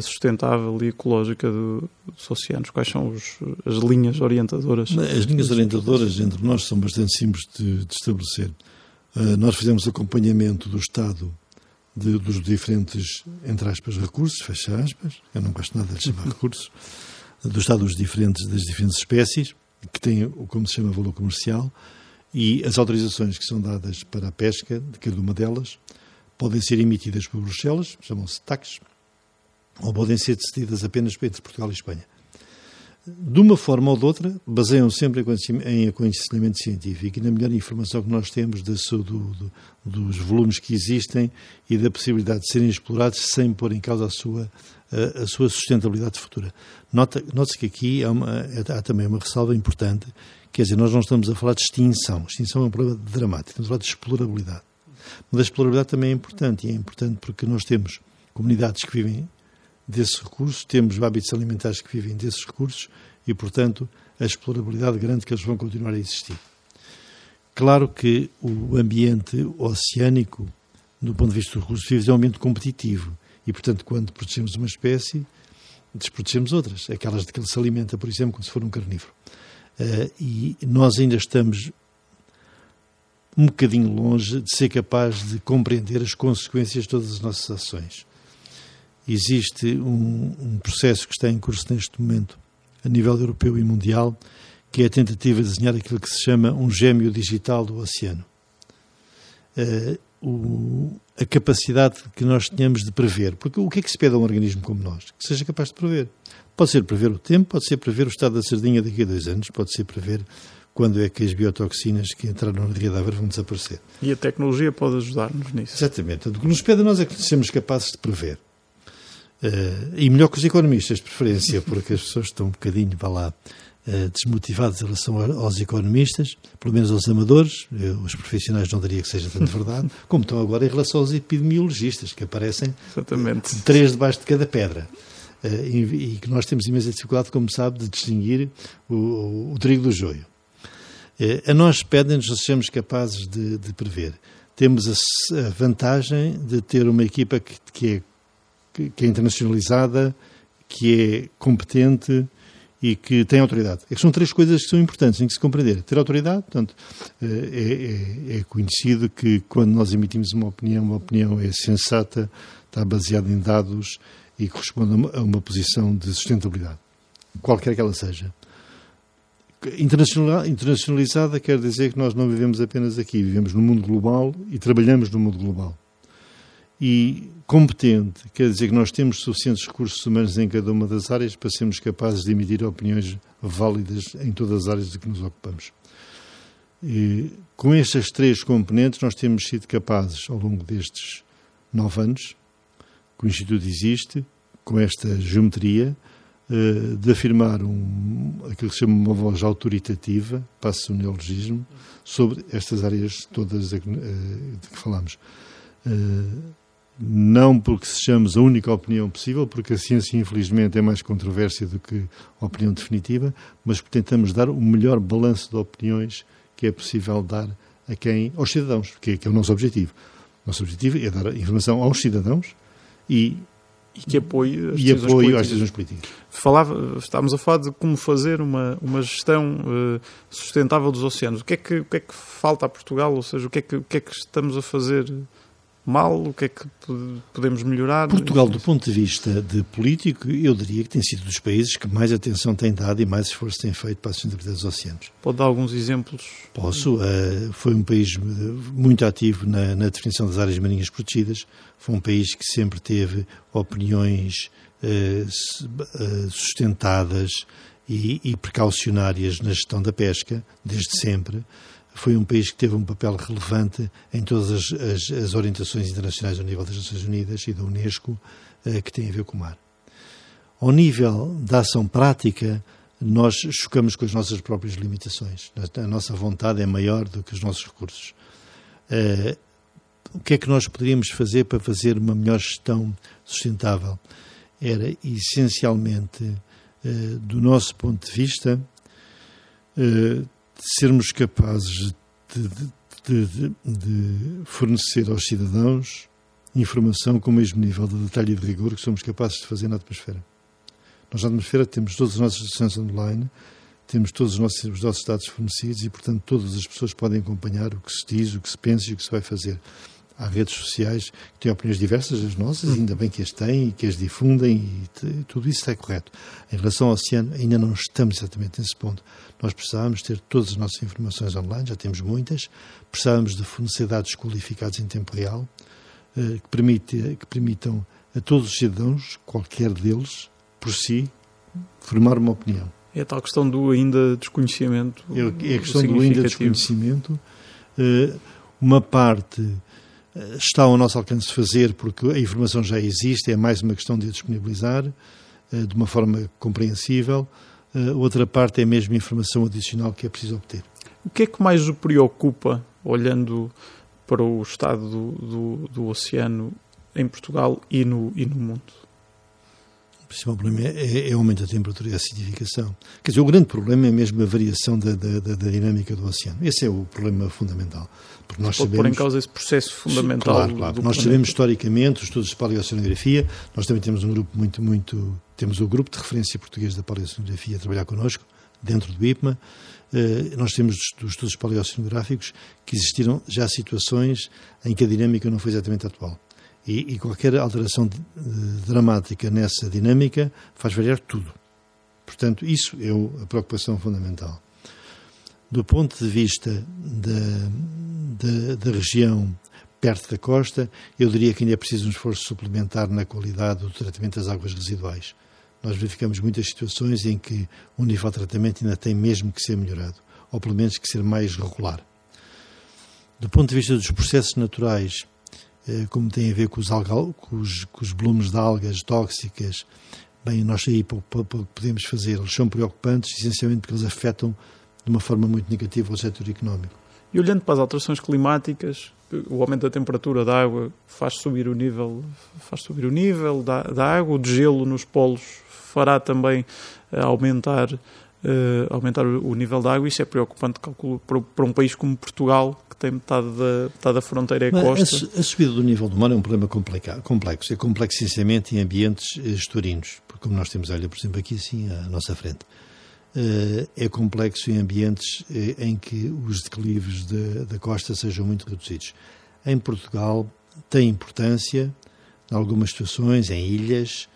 sustentável e ecológica do, dos oceanos? Quais são os, as linhas orientadoras? As linhas orientadoras entre nós são bastante simples de, de estabelecer. Uh, nós fizemos acompanhamento do Estado de, dos diferentes, entre aspas, recursos, fecha aspas, eu não gosto nada de chamar recursos, do Estado dos diferentes, das diferentes espécies, que têm o como se chama valor comercial, e as autorizações que são dadas para a pesca de cada uma delas podem ser emitidas por Bruxelas, chamam-se taxas, ou podem ser decididas apenas entre Portugal e Espanha. de uma forma ou de outra, baseiam sempre em aconselhamento científico e na melhor informação que nós temos do, do, dos volumes que existem e da possibilidade de serem explorados sem pôr em causa a sua, a, a sua sustentabilidade futura. Note-se que aqui há, uma, há, também uma ressalva importante, quer dizer, nós não estamos a falar de extinção. Extinção é um problema dramático, estamos a falar de explorabilidade. Mas a explorabilidade também é importante, e é importante porque nós temos comunidades que vivem desses recursos, temos hábitos alimentares que vivem desses recursos e, portanto, a explorabilidade grande que eles vão continuar a existir. Claro que o ambiente oceânico, do ponto de vista dos recursos vivos, é um ambiente competitivo e, portanto, quando protegemos uma espécie, desprotegemos outras, aquelas de que ele se alimenta, por exemplo, como se for um carnívoro. Uh, e nós ainda estamos um bocadinho longe de ser capaz de compreender as consequências de todas as nossas ações existe um, um, processo que está em curso neste momento, a nível europeu e mundial, que é a tentativa de desenhar aquilo que se chama um gêmeo digital do oceano. Uh, o, a capacidade que nós tenhamos de prever. Porque o que é que se pede a um organismo como nós? Que seja capaz de prever. Pode ser prever o tempo, pode ser prever o estado da sardinha daqui a dois anos, pode ser prever quando é que as biotoxinas que entraram na Ria da vão desaparecer. E a tecnologia pode ajudar-nos nisso. Exatamente. O que nos pede a nós é que sejamos capazes de prever. Uh, e melhor que os economistas, de preferência, porque as pessoas estão um bocadinho, vá lá, uh, desmotivadas em relação aos economistas, pelo menos aos amadores, eu, os profissionais não diria que seja tanto verdade, como estão agora em relação aos epidemiologistas, que aparecem Exatamente. três debaixo de cada pedra. Uh, e, e, que nós temos imensa dificuldade, como sabe, de distinguir o, o, o trigo do joio. a nós pedem-nos que sejamos capazes de, de prever. Temos a, a, vantagem de ter uma equipa que, que é que, é internacionalizada, que é competente e que tem autoridade. É são três coisas que são importantes, em que se compreender. Ter autoridade, portanto, eh, é, é, é, conhecido que quando nós emitimos uma opinião, uma opinião é sensata, está baseada em dados e corresponde a uma posição de sustentabilidade, qualquer que ela seja. Internacionalizada quer dizer que nós não vivemos apenas aqui, vivemos no mundo global e trabalhamos no mundo global. E competente quer dizer que nós temos suficientes recursos humanos em cada uma das áreas para sermos capazes de emitir opiniões válidas em todas as áreas de que nos ocupamos. E, com estas três componentes, nós temos sido capazes, ao longo destes nove anos, que o Instituto existe, com esta geometria, eh, de afirmar um, aquilo que se chama uma voz autoritativa, passa o neologismo, sobre estas áreas todas de, que falamos. Não porque sejamos a única opinião possível, porque a ciência, infelizmente, é mais controvérsia do que a opinião definitiva, mas porque tentamos dar o melhor balanço de opiniões que é possível dar a quem, aos cidadãos, que é, que é o nosso objetivo. O nosso objetivo é dar informação aos cidadãos e e que apoie as, e decisões, apoio políticas. às decisões políticas. Falava, estávamos a falar de como fazer uma, uma gestão uh, sustentável dos oceanos. O que, é que, o que é que falta a Portugal? Ou seja, o que é que, o que, é que estamos a fazer mal? O que é que podemos melhorar? Portugal, do ponto de vista de político, eu diria que tem sido dos países que mais atenção tem dado e mais esforço tem feito para a sustentabilidade dos oceanos. Pode dar alguns exemplos? Posso. Uh, foi um país muito ativo na, na, definição das áreas marinhas protegidas. Foi um país que sempre teve opiniões uh, sustentadas e, e precaucionárias na gestão da pesca, desde sempre foi um país que teve um papel relevante em todas as, as, as orientações internacionais ao nível das Nações Unidas e da Unesco eh, que têm a ver com o mar. Ao nível da ação prática, nós chocamos com as nossas próprias limitações. A nossa vontade é maior do que os nossos recursos. Uh, o que é que nós poderíamos fazer para fazer uma melhor gestão sustentável? Era essencialmente, uh, do nosso ponto de vista, uh, sermos capazes de, de, de, de, fornecer aos cidadãos informação com o mesmo nível de detalhe e de rigor que somos capazes de fazer na atmosfera. Nós na atmosfera temos todas as nossas sessões online, temos todos os nossos, os nossos dados fornecidos e, portanto, todas as pessoas podem acompanhar o que se diz, o que se pensa e o que se vai fazer há redes sociais que têm opiniões diversas das nossas, ainda bem que as têm e que as difundem e tudo isso está correto. Em relação ao oceano, ainda não estamos exatamente nesse ponto. Nós precisávamos ter todas as nossas informações online, já temos muitas, precisávamos de fornecer dados qualificados em tempo real, eh, que, permite, que permitam a todos os cidadãos, qualquer deles, por si, formar uma opinião. É a tal questão do ainda desconhecimento. É, é a questão do ainda desconhecimento. Uma parte está ao nosso alcance fazer porque a informação já existe, é mais uma questão de a disponibilizar de uma forma compreensível. Outra parte é mesmo informação adicional que é preciso obter. O que é que mais o preocupa, olhando para o estado do, do, do oceano em Portugal e no, e no mundo? O principal problema é, é, o aumento da temperatura e a acidificação. Quer dizer, o grande problema é mesmo a variação da, da, da dinâmica do oceano. Esse é o problema fundamental. Porque nós Pode sabemos, pôr em causa esse processo fundamental. Claro, claro. nós planeta. sabemos historicamente, os estudos de paleoceanografia, nós também temos um grupo muito, muito. Temos o grupo de referência português da paleoceanografia a trabalhar connosco, dentro do IPMA. Uh, nós temos dos estudos paleoceanográficos que existiram já situações em que a dinâmica não foi exatamente atual. E, e qualquer alteração dramática nessa dinâmica faz variar tudo. Portanto, isso é a preocupação fundamental. Do ponto de vista da, da, da região perto da costa, eu diria que ainda é preciso um esforço suplementar na qualidade do tratamento das águas residuais. Nós verificamos muitas situações em que o nível de tratamento ainda tem mesmo que ser melhorado, ou pelo menos que ser mais regular. Do ponto de vista dos processos naturais, eh, como tem a ver com os, algal, com os, com os volumes de algas tóxicas, bem, nós aí podemos fazer, eles são preocupantes, essencialmente porque eles afetam de uma forma muito negativa o setor económico. E olhando para as alterações climáticas, o aumento da temperatura da água faz subir o nível, faz subir o nível da, da água, o gelo nos polos fará também eh, aumentar uh, aumentar o nível da água. Isso é preocupante, calculo, para, para, um país como Portugal, que tem metade da, metade da fronteira é costa. A, a, subida do nível do mar é um problema complexo. É complexo, essencialmente, em ambientes estuarinos, porque como nós temos, olha, por exemplo, aqui assim, à nossa frente. Uh, é complexo em ambientes uh, em que os declives de, da costa sejam muito reduzidos. Em Portugal tem importância, em algumas situações, em ilhas,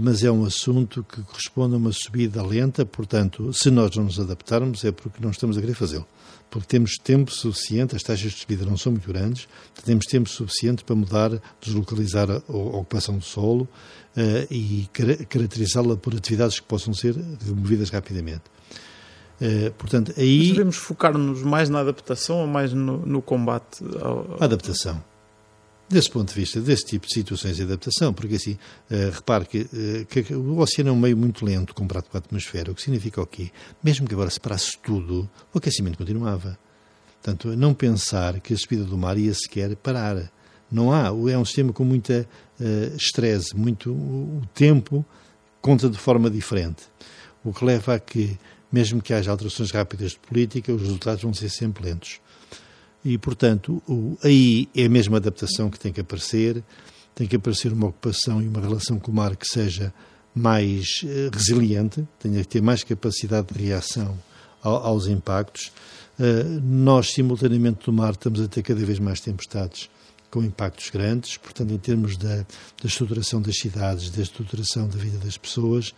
mas é um assunto que corresponde a uma subida lenta, portanto, se nós não nos adaptarmos é porque não estamos a querer fazê-lo. Porque temos tempo suficiente, as taxas de subida não são muito grandes, temos tempo suficiente para mudar, deslocalizar a, ocupação do solo uh, e car caracterizá-la por atividades que possam ser removidas rapidamente. Uh, portanto, aí... Mas devemos focar-nos mais na adaptação ou mais no, no combate? Ao... Adaptação desse ponto de vista, desse tipo de situações de adaptação, porque assim, uh, repare que, uh, que, o oceano é um meio muito lento comparado com a atmosfera, o que significa o quê? Mesmo que agora se parasse tudo, o aquecimento continuava. Portanto, não pensar que a subida do mar ia sequer parar. Não há, é um sistema com muita uh, estresse, muito, o, tempo conta de forma diferente, o que leva a que, mesmo que haja alterações rápidas de política, os resultados vão ser sempre lentos. E, portanto, o, aí é a mesma adaptação que tem que aparecer, tem que aparecer uma ocupação e uma relação com o mar que seja mais uh, resiliente, tenha que ter mais capacidade de reação ao, aos impactos. Uh, nós, simultaneamente, no mar, estamos a ter cada vez mais tempestades com impactos grandes, portanto, em termos da, da estruturação das cidades, da estruturação da vida das pessoas,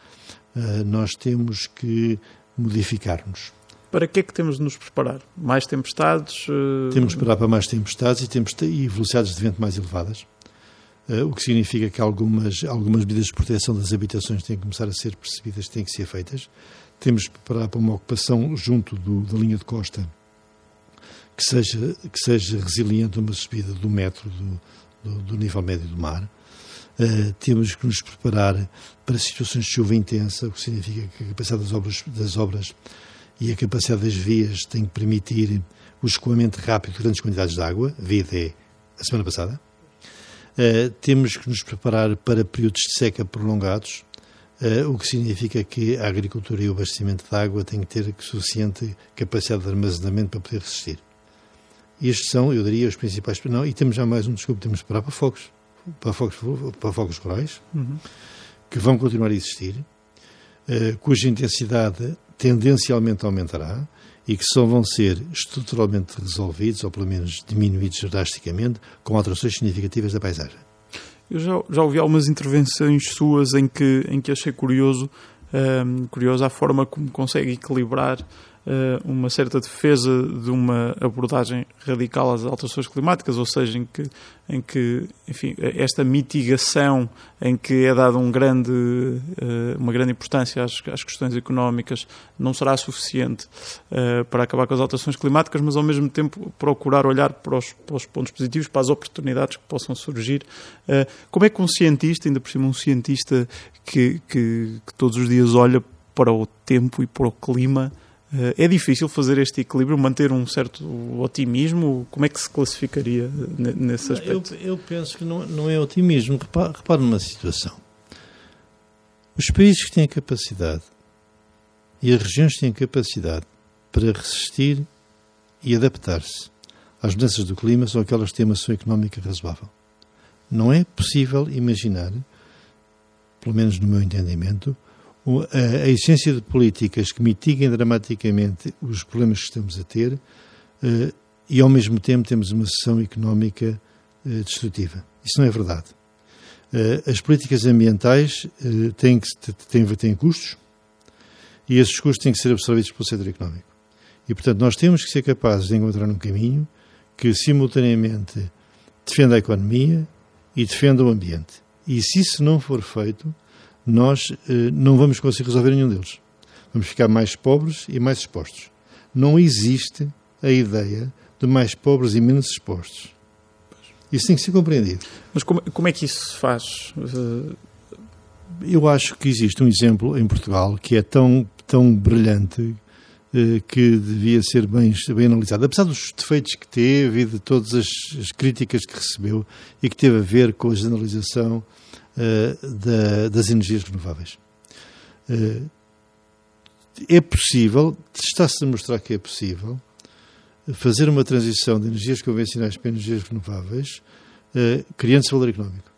uh, nós temos que modificar-nos. Para que é que temos de nos preparar? Mais tempestades? Uh... Temos de preparar para mais tempestades e, tempestades e velocidades de vento mais elevadas, uh, o que significa que algumas, algumas medidas de proteção das habitações têm que começar a ser percebidas, têm que ser feitas. Temos de preparar para uma ocupação junto do, da linha de costa que seja, que seja resiliente a uma subida do metro do, do, do nível médio do mar. Uh, temos que nos preparar para situações de chuva intensa, o que significa que a capacidade das obras, das obras e a capacidade das vias tem que permitir o escoamento rápido de grandes quantidades de água, é a semana passada. Uh, temos que nos preparar para períodos de seca prolongados, uh, o que significa que a agricultura e o abastecimento de água têm que ter suficiente capacidade de armazenamento para poder resistir. Estes são, eu diria, os principais. Não, e temos já mais um desculpe, temos que preparar para fogos, para fogos, para fogos rurais, uhum. que vão continuar a existir, cuja intensidade tendencialmente aumentará e que só vão ser estruturalmente resolvidos, ou pelo menos diminuídos drasticamente, com alterações significativas da paisagem. Eu já, já ouvi algumas intervenções suas em que, em que achei curioso, um, curioso a forma como consegue equilibrar uma certa defesa de uma abordagem radical às alterações climáticas, ou seja, em que, em que enfim, esta mitigação em que é dada um grande, uma grande importância às, às questões económicas não será suficiente para acabar com as alterações climáticas, mas ao mesmo tempo procurar olhar para os, para os pontos positivos, para as oportunidades que possam surgir. Como é que um cientista, ainda por cima um cientista que, que, que todos os dias olha para o tempo e para o clima, eh, é difícil fazer este equilíbrio, manter um certo otimismo? Como é que se classificaria nesse aspecto? Eu, eu penso que não, não é otimismo. Repare, repare numa situação. Os países que têm capacidade e as regiões que têm capacidade para resistir e adaptar-se às mudanças do clima são aquelas que têm uma ação económica razoável. Não é possível imaginar, pelo menos no meu entendimento, a essência de políticas que mitiguem dramaticamente os problemas que estamos a ter eh, e, ao mesmo tempo, temos uma sessão económica eh, destrutiva. Isso não é verdade. Eh, as políticas ambientais têm, que, têm, têm custos e esses custos têm que ser absorvidos pelo setor económico. E, portanto, nós temos que ser capazes de encontrar um caminho que, simultaneamente, defenda a economia e defenda o ambiente. E se isso não for feito, nós eh, não vamos conseguir resolver nenhum deles. Vamos ficar mais pobres e mais expostos. Não existe a ideia de mais pobres e menos expostos. Isso tem que ser compreendido. Mas como, como é que isso se faz? Eu acho que existe um exemplo em Portugal que é tão, tão brilhante eh, que devia ser bem, bem analisado. Apesar dos defeitos que teve e de todas as, as críticas que recebeu e que teve a ver com a generalização uh, da, das energias renováveis. Uh, é possível, está-se a mostrar que é possível, fazer uma transição de energias convencionais para energias renováveis, uh, criando-se valor económico.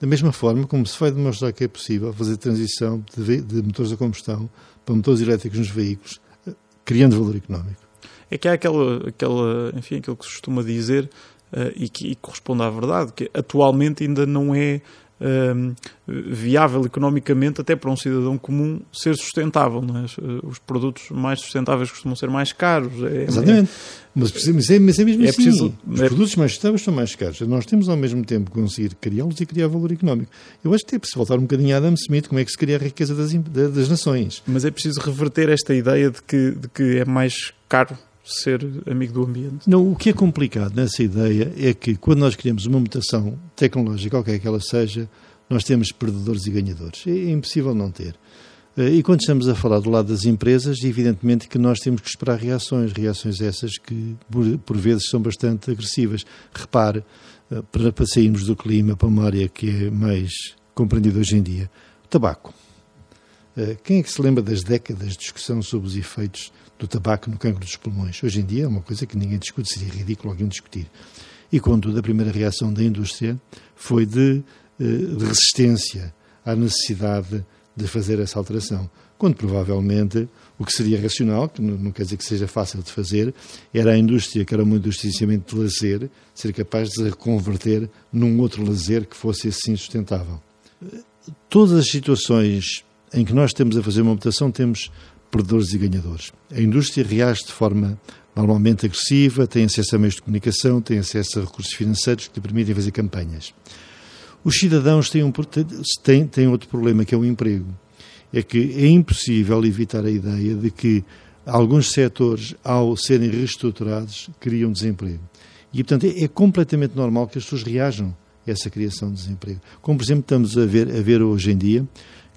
Da mesma forma como se vai demonstrar que é possível fazer transição de, de motores a combustão para motores elétricos nos veículos, criando valor económico. É que há aquela, aquela enfim, aquilo que se costuma dizer uh, e que e corresponde à verdade, que atualmente ainda não é Ehm, viável economicamente até para um cidadão comum ser sustentável. É? Os produtos mais sustentáveis costumam ser mais caros. É, Exatamente. É, mas, mas, é, mas é mesmo é assim. Preciso, Os é produtos mais sustentáveis são mais caros. Nós temos ao mesmo tempo conseguir criá-los e criar valor económico. Eu acho que é preciso voltar um bocadinho a Adam Smith, como é que se cria a riqueza das, das nações. Mas é preciso reverter esta ideia de que, de que é mais caro ser amigo do ambiente. Não, o que é complicado nessa ideia é que quando nós criamos uma mutação tecnológica, qualquer que ela seja, nós temos perdedores e ganhadores. É impossível não ter. Eh, e quando estamos a falar do lado das empresas, evidentemente que nós temos que esperar reações, reações essas que por, por vezes são bastante agressivas. Repare, eh, para, para sairmos do clima para uma área que é mais compreendida hoje em dia, o tabaco. Eh, quem é que se lembra das décadas de discussão sobre os efeitos do tabaco no cancro dos pulmões. Hoje em dia é uma coisa que ninguém discute, seria ridículo alguém discutir. E, contudo, a primeira reação da indústria foi de, eh, de resistência à necessidade de fazer essa alteração. Quando provavelmente o que seria racional, que não quer dizer que seja fácil de fazer, era a indústria, que era uma indústria de lazer, ser capaz de se reconverter num outro lazer que fosse assim sustentável. Todas as situações em que nós estamos a fazer uma mutação, temos perdedores e ganhadores. A indústria reage de forma normalmente agressiva, tem acesso a meios de comunicação, tem acesso a recursos financeiros que lhe permitem fazer campanhas. Os cidadãos têm, um, têm, têm outro problema, que é o emprego. É que é impossível evitar a ideia de que alguns setores, ao serem reestruturados, criam desemprego. E, portanto, é, é completamente normal que as pessoas reajam a essa criação de desemprego. Como, por exemplo, estamos a ver, a ver hoje em dia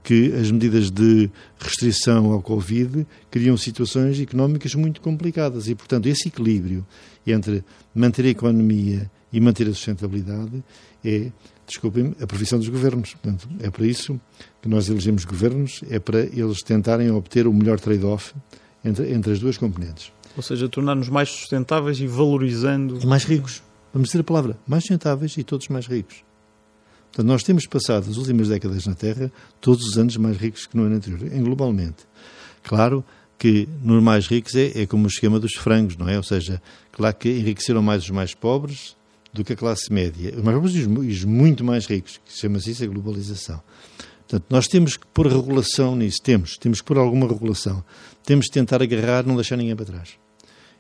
que as medidas de restrição ao Covid criam situações económicas muito complicadas e, portanto, esse equilíbrio entre manter a economia e manter a sustentabilidade é, desculpem, a profissão dos governos. Portanto, é para isso que nós elegemos governos, é para eles tentarem obter o melhor trade-off entre, entre as duas componentes. Ou seja, tornar-nos mais sustentáveis e valorizando. E mais ricos. Vamos dizer a palavra, mais sustentáveis e todos mais ricos. Portanto, nós temos passado as últimas décadas na Terra todos os anos mais ricos que no ano anterior, globalmente. Claro que nos mais ricos é, é como o esquema dos frangos, não é? Ou seja, claro que enriqueceram mais os mais pobres do que a classe média. Os mais pobres e os, muito mais ricos, que chama-se isso a globalização. Portanto, nós temos que pôr regulação nisso, temos, temos que pôr alguma regulação. Temos que tentar agarrar, não deixar ninguém para trás.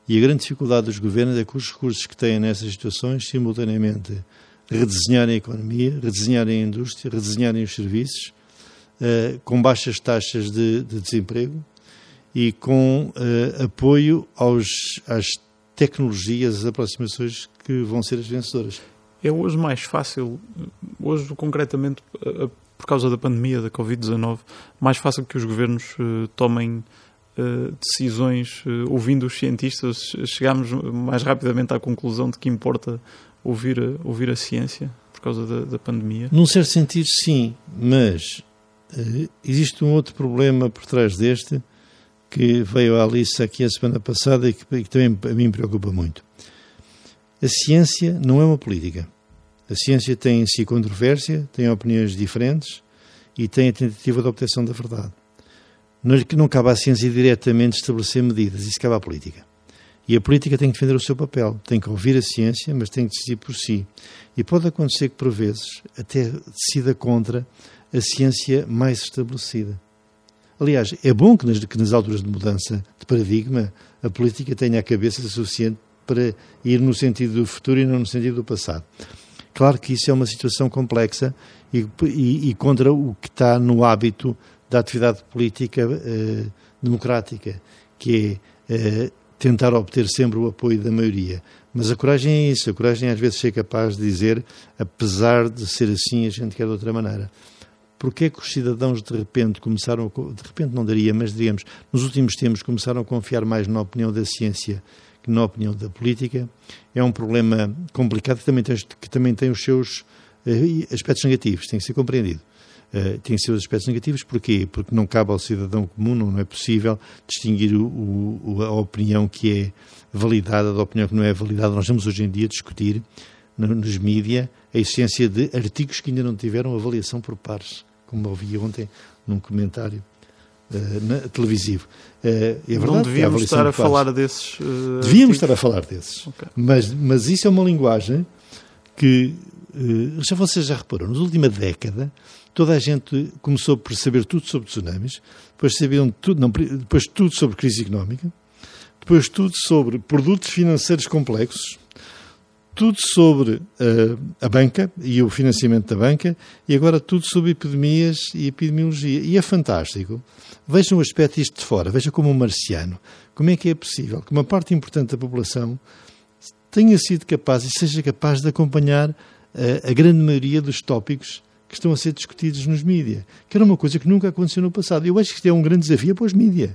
E a grande dificuldade dos governos é que os recursos que têm nessas situações, simultaneamente, redesenharem a economia, redesenharem a indústria, redesenharem os serviços, uh, com baixas taxas de, de desemprego e com uh, apoio aos, às tecnologias, às aproximações que vão ser as vencedoras. É hoje mais fácil, hoje concretamente por causa da pandemia da Covid-19, mais fácil que os governos tomem decisões ouvindo os cientistas, chegamos mais rapidamente à conclusão de que importa ouvir a, ouvir a ciência por causa da, da pandemia? Num certo sentido, sim, mas existe um outro problema por trás deste que veio à Alice aqui a semana passada e que, que também a mim preocupa muito. A ciência não é uma política. A ciência tem em si controvérsia, tem opiniões diferentes e tem a tentativa de obtenção da verdade. Não, não cabe à ciência diretamente estabelecer medidas, isso cabe à política. E a política tem que defender o seu papel, tem que ouvir a ciência, mas tem que decidir por si. E pode acontecer que, por vezes, até decida contra a ciência mais estabelecida. Aliás, é bom que nas, que nas alturas de mudança de paradigma a política tenha a cabeça suficiente para ir no sentido do futuro e não no sentido do passado. Claro que isso é uma situação complexa e, e, e contra o que está no hábito da atividade política eh, democrática, que é eh, tentar obter sempre o apoio da maioria. Mas a coragem é isso, a coragem é às vezes ser capaz de dizer, apesar de ser assim, a gente quer de outra maneira. Porquê que os cidadãos de repente começaram, de repente não daria, mas diríamos, nos últimos tempos começaram a confiar mais na opinião da ciência que na opinião da política é um problema complicado que também tem, que também tem os seus uh, aspectos negativos, tem que ser compreendido. Uh, tem seus aspectos negativos, porquê? Porque não cabe ao cidadão comum, não é possível distinguir o, o, a opinião que é validada da opinião que não é validada. Nós vamos hoje em dia discutir nos mídias a essência de artigos que ainda não tiveram avaliação por pares, como ouvi ontem num comentário uh, televisivo. Uh, é verdade, não devíamos estar a falar desses. Uh, devíamos estar a falar desses. Okay. Mas, mas isso é uma linguagem que, já vocês já reparou, na última década, toda a gente começou por saber tudo sobre tsunamis, depois sabiam tudo, não, depois tudo sobre crise económica, depois tudo sobre produtos financeiros complexos, tudo sobre uh, a banca e o financiamento da banca e agora tudo sobre epidemias e epidemiologia. E é fantástico. Vejam o aspecto disto de fora, veja como um marciano. Como é que é possível que uma parte importante da população tenha sido capaz e seja capaz de acompanhar uh, a grande maioria dos tópicos que estão a ser discutidos nos mídias, que era uma coisa que nunca aconteceu no passado. Eu acho que isto é um grande desafio para os mídias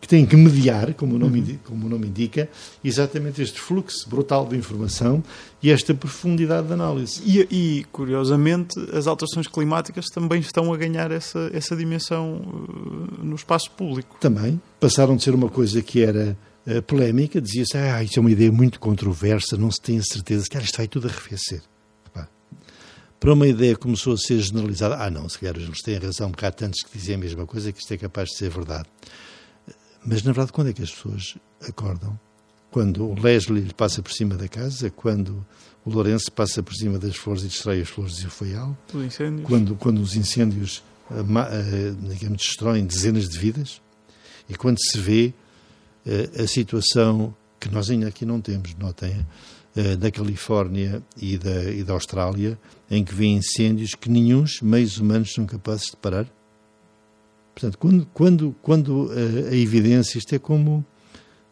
que têm que mediar, como o, nome, uhum. como o nome indica, exatamente este fluxo brutal de informação e esta profundidade de análise. E, e, curiosamente, as alterações climáticas também estão a ganhar essa, essa dimensão uh, no espaço público. Também. Passaram de ser uma coisa que era uh, polémica, dizia-se, ah, isso é uma ideia muito controversa, não se tem a certeza, que isto vai tudo arrefecer. Para uma ideia que começou a ser generalizada, ah não, se calhar eles têm razão, porque há tantos que dizem a mesma coisa que isto é capaz de ser verdade. Mas, na verdade, quando é que as pessoas acordam? Quando o Leslie lhe passa por cima da casa, quando o Lourenço passa por cima das flores e destrói as flores de Ufaial, quando, quando os incêndios uh, uh, digamos, destroem dezenas de vidas, e quando se vê uh, a situação que nós ainda aqui não temos, notem, da Califórnia e da, e da Austrália, em que vê incêndios que nenhum meios humanos são capazes de parar? Portanto, quando, quando, quando a, a evidência, isto é como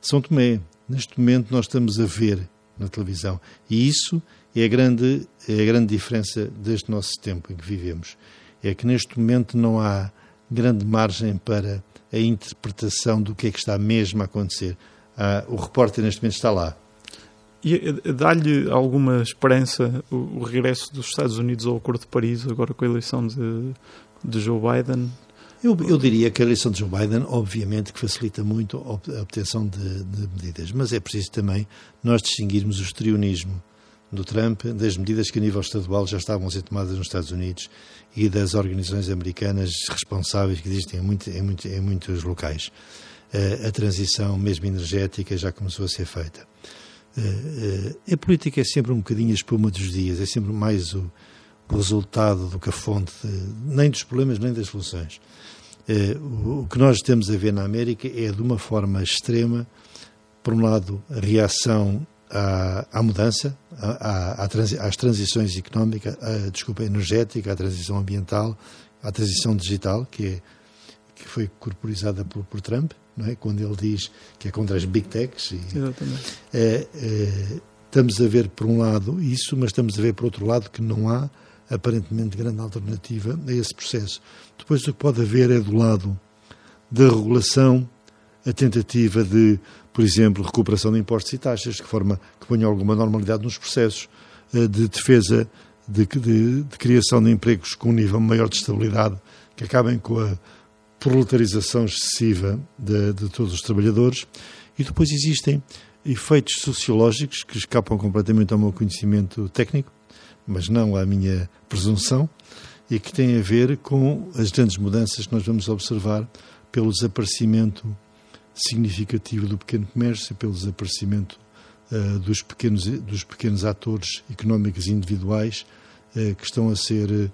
São Tomé. Neste momento nós estamos a ver na televisão. E isso é a grande, é a grande diferença deste nosso tempo em que vivemos. É que neste momento não há grande margem para a interpretação do que é que está mesmo a acontecer. Ah, o repórter neste momento está lá. E dá-lhe alguma esperança o, o, regresso dos Estados Unidos ao Acordo de Paris, agora com a eleição de, de Joe Biden? Eu, eu, diria que a eleição de Joe Biden, obviamente, que facilita muito a obtenção de, de, medidas, mas é preciso também nós distinguirmos o estrionismo do Trump das medidas que a nível estadual já estavam a ser tomadas nos Estados Unidos e das organizações americanas responsáveis que existem em, muito, em, muito, em muitos locais. Uh, a transição, mesmo energética, já começou a ser feita. Uh, uh, a política é sempre um bocadinho a espuma dos dias, é sempre mais o, resultado do que a fonte, de, nem dos problemas nem das soluções. Eh, o que nós temos a ver na América é, de uma forma extrema, por um lado, a reação à, à mudança, à, à, às transições económicas, à, desculpa, energética, à transição ambiental, à transição digital, que, é, que foi corporizada por, por Trump, não é? quando ele diz que é contra as big techs. E, Exatamente. É, é, estamos a ver, por um lado, isso, mas estamos a ver, por outro lado, que não há aparentemente grande alternativa a esse processo. Depois, o que pode haver é do lado da regulação a tentativa de, por exemplo, recuperação de impostos e taxas, de forma que ponha alguma normalidade nos processos eh, de defesa, de, de, de criação de empregos com um nível maior de estabilidade, que acabem com a proletarização excessiva de, de todos os trabalhadores. E depois existem efeitos sociológicos que escapam completamente ao meu conhecimento técnico, mas não à minha presunção, e que têm a ver com as grandes mudanças que nós vamos observar pelo desaparecimento significativo do pequeno comércio, pelo desaparecimento uh, dos, pequenos, dos pequenos atores económicos individuais uh, que estão a ser uh,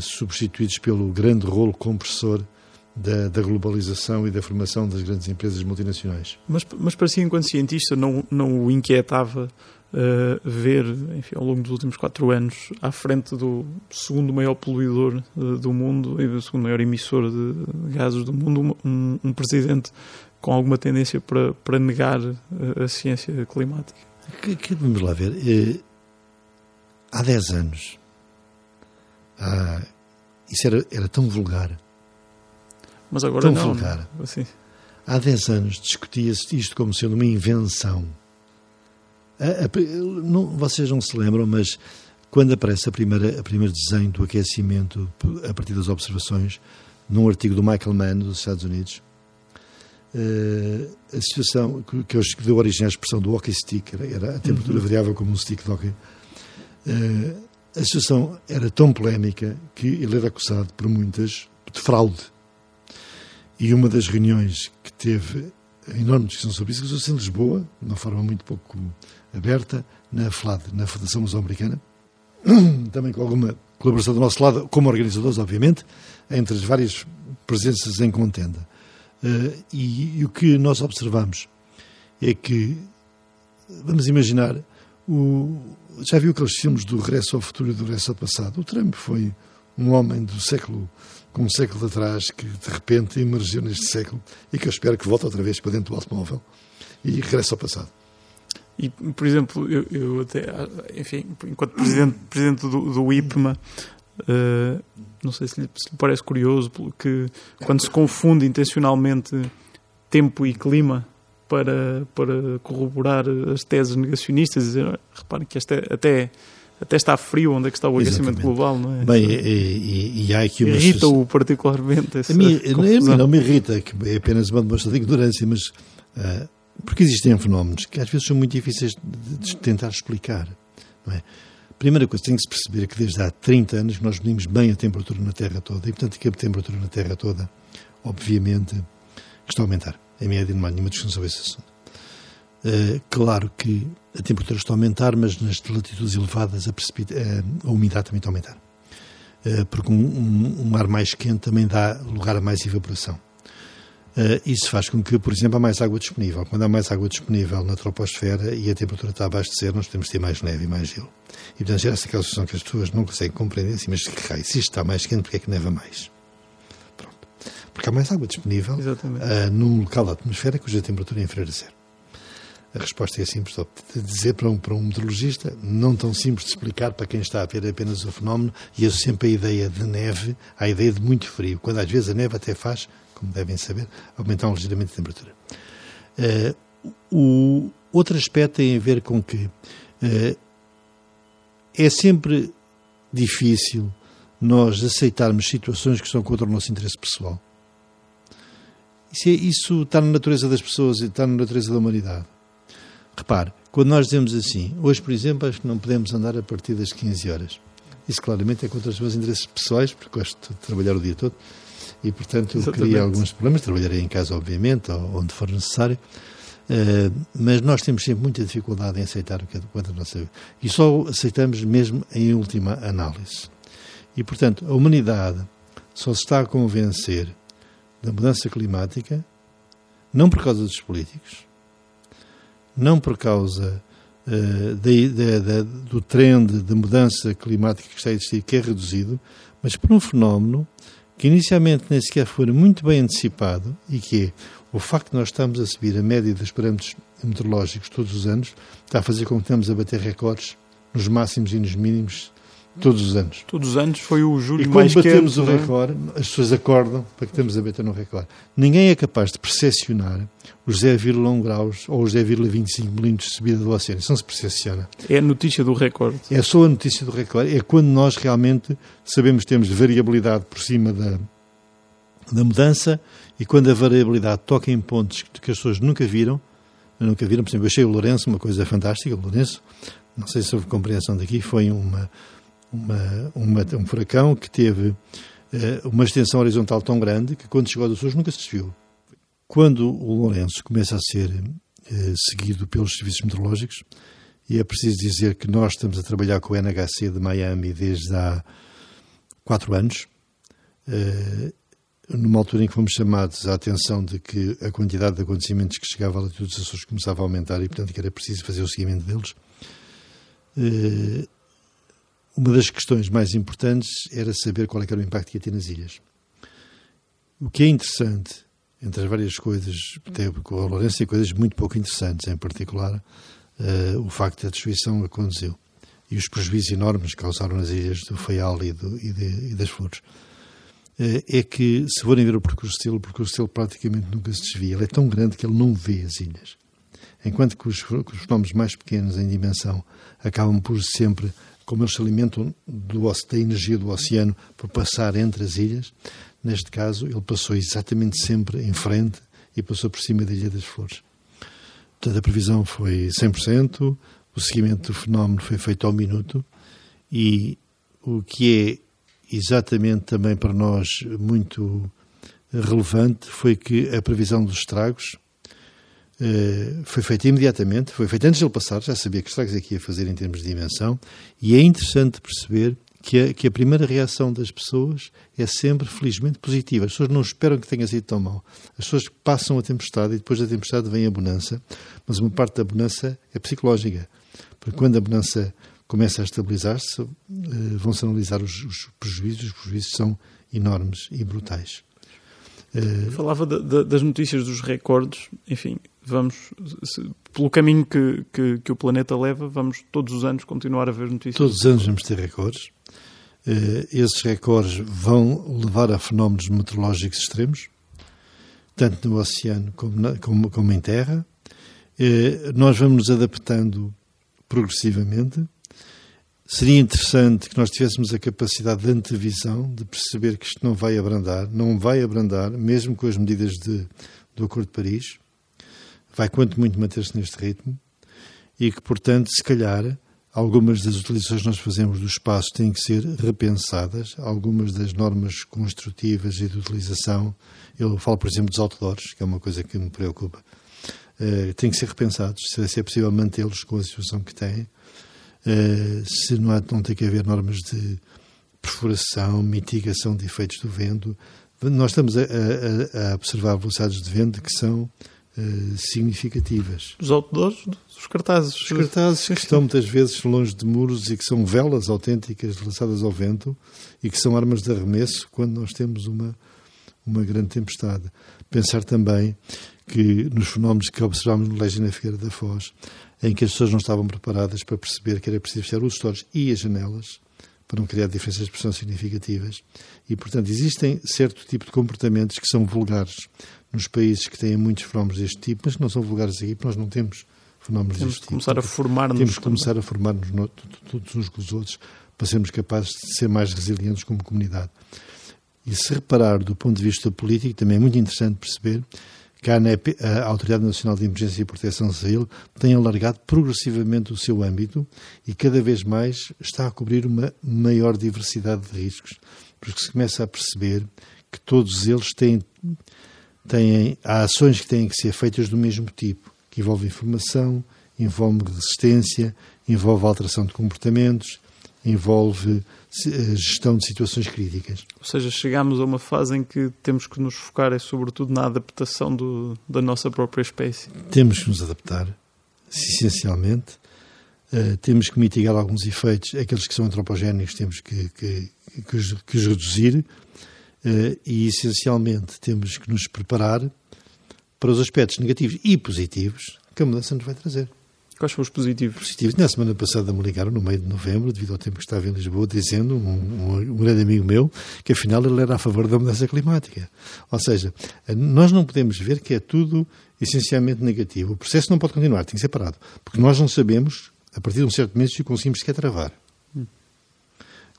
substituídos pelo grande rolo compressor da, da, globalização e da formação das grandes empresas multinacionais. Mas, mas para si, enquanto cientista, não, não o inquietava uh, ver, enfim, ao longo dos últimos quatro anos, à frente do segundo maior poluidor uh, do mundo e do segundo maior emissor de gases do mundo, um, um presidente com alguma tendência para, para negar a, eh, a ciência climática? Que, que, vamos lá ver. Eh, há 10 anos, há, isso era, era tão vulgar. Mas agora tão não. vulgar. Assim. Há 10 anos discutia-se isto como sendo uma invenção a, a, não, vocês não se lembram, mas quando aparece a primeira, a primeiro desenho do aquecimento a partir das observações, num artigo do Michael Mann, dos Estados Unidos, uh, a situação que, que deu origem à expressão do hockey stick, era, era a temperatura uhum. variável como um stick de hockey, uh, a situação era tão polémica que ele era acusado por muitas de fraude. E uma das reuniões que teve enorme discussão sobre isso, aconteceu em Lisboa, de uma forma muito pouco aberta, na FLAD, na Fundação Luso-Americana, também com alguma colaboração do nosso lado, como organizadores, obviamente, entre as várias presenças em contenda. Uh, e, e, o que nós observamos é que, vamos imaginar, o, já viu aqueles filmes do Regresso ao Futuro e do Regresso ao Passado? O Trump foi um homem do século, com um século atrás, que de repente emergiu neste século e que eu espero que volte outra vez para dentro do automóvel e regresse ao passado. E, por exemplo, eu, eu até, enfim, enquanto presidente, presidente do, do IPMA, uh, não sei se lhe, se lhe, parece curioso que quando se confunde intencionalmente tempo e clima para, para corroborar as teses negacionistas, dizer, reparem que esta, até até está frio onde é que está o aquecimento Exatamente. global, não é? Bem, e, e, e há aqui uma Irrita-o particularmente essa a mim, não me irrita, que é apenas uma demonstração de ignorância, mas uh, porque existem fenómenos que às vezes são muito difíceis de, de tentar explicar. Não é? Primeira coisa, tem que se perceber que desde há 30 anos nós medimos bem a temperatura na Terra toda e, portanto, que a temperatura na Terra toda, obviamente, está a aumentar. Em média, não há nenhuma discussão sobre esse assunto. Uh, claro que a temperatura está a aumentar, mas nas latitudes elevadas a, uh, a umidade também está a aumentar. Uh, porque um, um, um ar mais quente também dá lugar a mais evaporação. Isso faz com que, por exemplo, há mais água disponível. Quando há mais água disponível na troposfera e a temperatura está de zero, nós de ter mais neve e mais gelo. E, portanto, gera-se aquela situação que as pessoas não conseguem compreender assim, mas que raio, se isto está mais quente, porque é que neva mais? Porque há mais água disponível uh, num local da atmosfera cuja temperatura é inferior a zero. A resposta é simples de dizer para um, para um meteorologista, não tão simples de explicar para quem está a ver apenas o fenómeno, e eu sempre a ideia de neve, a ideia de muito frio, quando às vezes a neve até faz como devem saber, aumentar ligeiramente a temperatura. Uh, o outro aspecto tem a ver com que uh, é sempre difícil nós aceitarmos situações que são contra o nosso interesse pessoal. Isso, é, está na natureza das pessoas e está na natureza da humanidade. Repare, quando nós dizemos assim, hoje, por exemplo, acho que não podemos andar a partir das 15 horas. Isso claramente é contra os meus interesses pessoais, porque gosto de trabalhar o dia todo e, portanto, Exatamente. cria alguns problemas. Trabalharei em casa, obviamente, onde for necessário. Uh, mas nós temos sempre muita dificuldade em aceitar o que é quanto nossa vida. E só aceitamos mesmo em última análise. E, portanto, a humanidade só se está a convencer da mudança climática não por causa dos políticos, não por causa uh, de, de, de, do trend de mudança climática que está a existir, que é reduzido, mas por um fenómeno que inicialmente nem sequer foi muito bem antecipado e que é o facto de nós estarmos a subir a média dos parâmetros meteorológicos todos os anos está a fazer com que estamos a bater recordes nos máximos e nos mínimos todos os anos. Todos os anos foi o julho e mais quando batemos quente, o recorde, as pessoas acordam para que estamos a bater no recorde. Ninguém é capaz de percepcionar os 0,1 graus ou os 0,25 milímetros de subida do oceano. Isso não se percepciona. É a notícia do recorde. É só a notícia do recorde. É quando nós realmente sabemos que temos variabilidade por cima da, da mudança e quando a variabilidade toca em pontos que as pessoas nunca viram, nunca viram, por exemplo, eu achei o Lourenço uma coisa fantástica, o Lourenço, não sei se houve compreensão daqui, foi uma, uma, uma um furacão que teve uh, uma extensão horizontal tão grande que quando chegou aos Açores nunca se desviou. Quando o Lourenço começa a ser uh, seguido pelos serviços meteorológicos, e é preciso dizer que nós estamos a trabalhar com o NHC de Miami desde há quatro anos, uh, numa altura em que fomos chamados à atenção de que a quantidade de acontecimentos que chegava à latitude dos Açores começava a aumentar e, portanto, que era preciso fazer o seguimento deles. Uma das questões mais importantes era saber qual é era o impacto que ia ter nas ilhas. O que é interessante, entre as várias coisas, tem com a Lourenço tem coisas muito pouco interessantes, em particular uh, o facto da destruição aconteceu e os prejuízos enormes que causaram nas ilhas do Faial e, do, e, de, e das Flores uh, é que, se forem ver o percurso dele, o percurso dele praticamente nunca se desvia. Ele é tão grande que ele não vê as ilhas. Enquanto que os, que os fenómenos mais pequenos em dimensão acabam por sempre como eles se alimentam do, da energia do oceano por passar entre as ilhas, neste caso ele passou exatamente sempre em frente e passou por cima da Ilha das Flores. Portanto, a previsão foi 100%, o seguimento do fenómeno foi feito ao minuto e o que é exatamente também para nós muito relevante foi que a previsão dos estragos Uh, foi feita imediatamente, foi feita antes de ele passar, já sabia que estragos é que ia fazer em termos de dimensão, e é interessante perceber que a, que a primeira reação das pessoas é sempre, felizmente, positiva. As pessoas não esperam que tenha sido tão mal. As pessoas passam a tempestade e depois da tempestade vem a bonança, mas uma parte da bonança é psicológica, porque quando a bonança começa a estabilizar-se, uh, vão-se analisar os, os prejuízos, os prejuízos são enormes e brutais. Uh, Falava de, de, das notícias dos recordes, enfim, vamos, se, pelo caminho que, que, que, o planeta leva, vamos todos os anos continuar a ver notícias. Todos os anos vamos ter recordes. Uh, esses recordes vão levar a fenómenos meteorológicos extremos, tanto no oceano como, na, como, como em terra. Uh, nós vamos nos adaptando progressivamente Seria interessante que nós tivéssemos a capacidade de antevisão, de perceber que isto não vai abrandar, não vai abrandar, mesmo com as medidas de, do Acordo de Paris, vai quanto muito manter-se neste ritmo, e que, portanto, se calhar, algumas das utilizações que nós fazemos do espaço têm que ser repensadas, algumas das normas construtivas e de utilização, eu falo, por exemplo, dos outdoors, que é uma coisa que me preocupa, uh, têm que ser repensados, se é possível mantê-los com a situação que têm, Uh, se não, há, não tem que haver normas de perfuração, mitigação de efeitos do vento. Nós estamos a, a, a observar velocidades de vento que são uh, significativas. Os outdoors, os cartazes. Os cartazes que estão muitas vezes longe de muros e que são velas autênticas lançadas ao vento e que são armas de arremesso quando nós temos uma, uma grande tempestade. Pensar também que nos fenómenos que observamos no Legend Figueira da Foz, em que as pessoas não estavam preparadas para perceber que era preciso fechar os stores e as janelas para não criar diferenças de pressão significativas. E, portanto, existem certo tipo de comportamentos que são vulgares nos países que têm muitos fenómenos deste tipo, mas que não são vulgares aqui, porque nós não temos fenómenos temos deste tipo. Começar a formar temos que começar a formar-nos todos uns com os outros para sermos capazes de ser mais resilientes como comunidade. E se reparar do ponto de vista político, também é muito interessante perceber que a, ANEP, a Autoridade Nacional de Emergência e Proteção Civil tem alargado progressivamente o seu âmbito e cada vez mais está a cobrir uma maior diversidade de riscos, porque se começa a perceber que todos eles têm, têm há ações que têm que ser feitas do mesmo tipo, que envolve informação, envolve resistência, envolve alteração de comportamentos, envolve eh, gestão de situações críticas. Ou seja, chegamos a uma fase em que temos que nos focar, é sobretudo na adaptação do, da nossa própria espécie. Temos que nos adaptar, essencialmente. Uh, temos que mitigar alguns efeitos, aqueles que são antropogénicos temos que, que, que, os, que os reduzir e, essencialmente, temos que nos preparar para os aspectos negativos e positivos que a mudança nos vai trazer. Quais foram os positivos? Positivos. Na semana passada me ligaram, no meio de novembro, devido ao tempo que estava em Lisboa, dizendo, um, um, um, grande amigo meu, que afinal ele era a favor da mudança climática. Ou seja, nós não podemos ver que é tudo essencialmente negativo. O processo não pode continuar, tem que ser parado. Porque nós não sabemos, a partir de um certo momento, se o conseguimos sequer travar.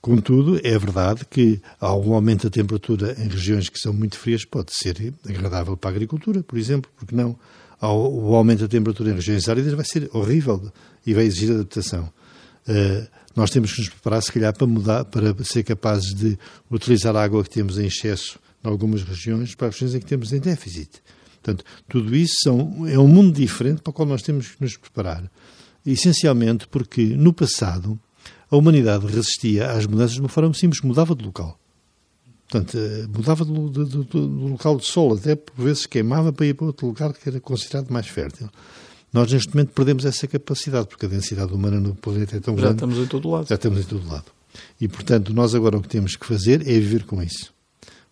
Contudo, é verdade que algum aumento da temperatura em regiões que são muito frias pode ser agradável para a agricultura, por exemplo, porque não? o aumento da temperatura em regiões áridas vai ser horrível e vai exigir adaptação. Uh, nós temos que nos preparar, se calhar, para mudar, para ser capazes de utilizar a água que temos em excesso em algumas regiões para as regiões em que temos em déficit. Portanto, tudo isso são, é um mundo diferente para o qual nós temos que nos preparar. Essencialmente porque, no passado, a humanidade resistia às mudanças de uma forma simples, mudava de local. Portanto, eh, mudava do, do, do, do, local de sol, até por vezes queimava para ir para outro lugar que era considerado mais fértil. Nós, neste momento, perdemos essa capacidade, porque a densidade humana no planeta é tão já grande. Já estamos em todo lado. Já estamos em todo lado. E, portanto, nós agora o que temos que fazer é viver com isso.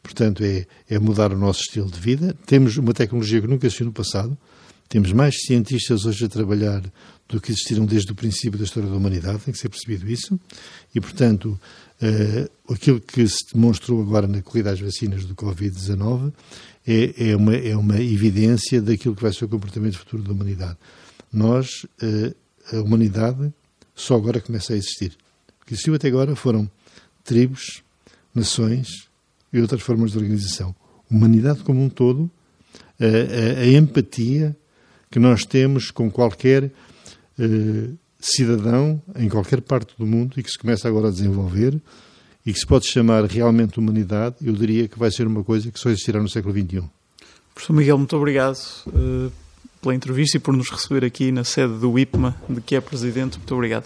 Portanto, é, é mudar o nosso estilo de vida. Temos uma tecnologia que nunca existiu no passado. Temos mais cientistas hoje a trabalhar do que existiram desde o princípio da história da humanidade, tem que ser percebido isso. E, portanto, Uh, aquilo que se demonstrou agora na corrida às vacinas do Covid-19 é, é, uma, é uma evidência daquilo que vai ser o comportamento futuro da humanidade. Nós, uh, a humanidade, só agora começa a existir. O que existiu até agora foram tribos, nações e outras formas de organização. Humanidade como um todo, a, a, a empatia que nós temos com qualquer uh, cidadão em qualquer parte do mundo e que se começa agora a desenvolver e que se pode chamar realmente humanidade, eu diria que vai ser uma coisa que só existirá no século XXI. Professor Miguel, muito obrigado uh, pela entrevista e por nos receber aqui na sede do IPMA, de que é presidente. Muito obrigado.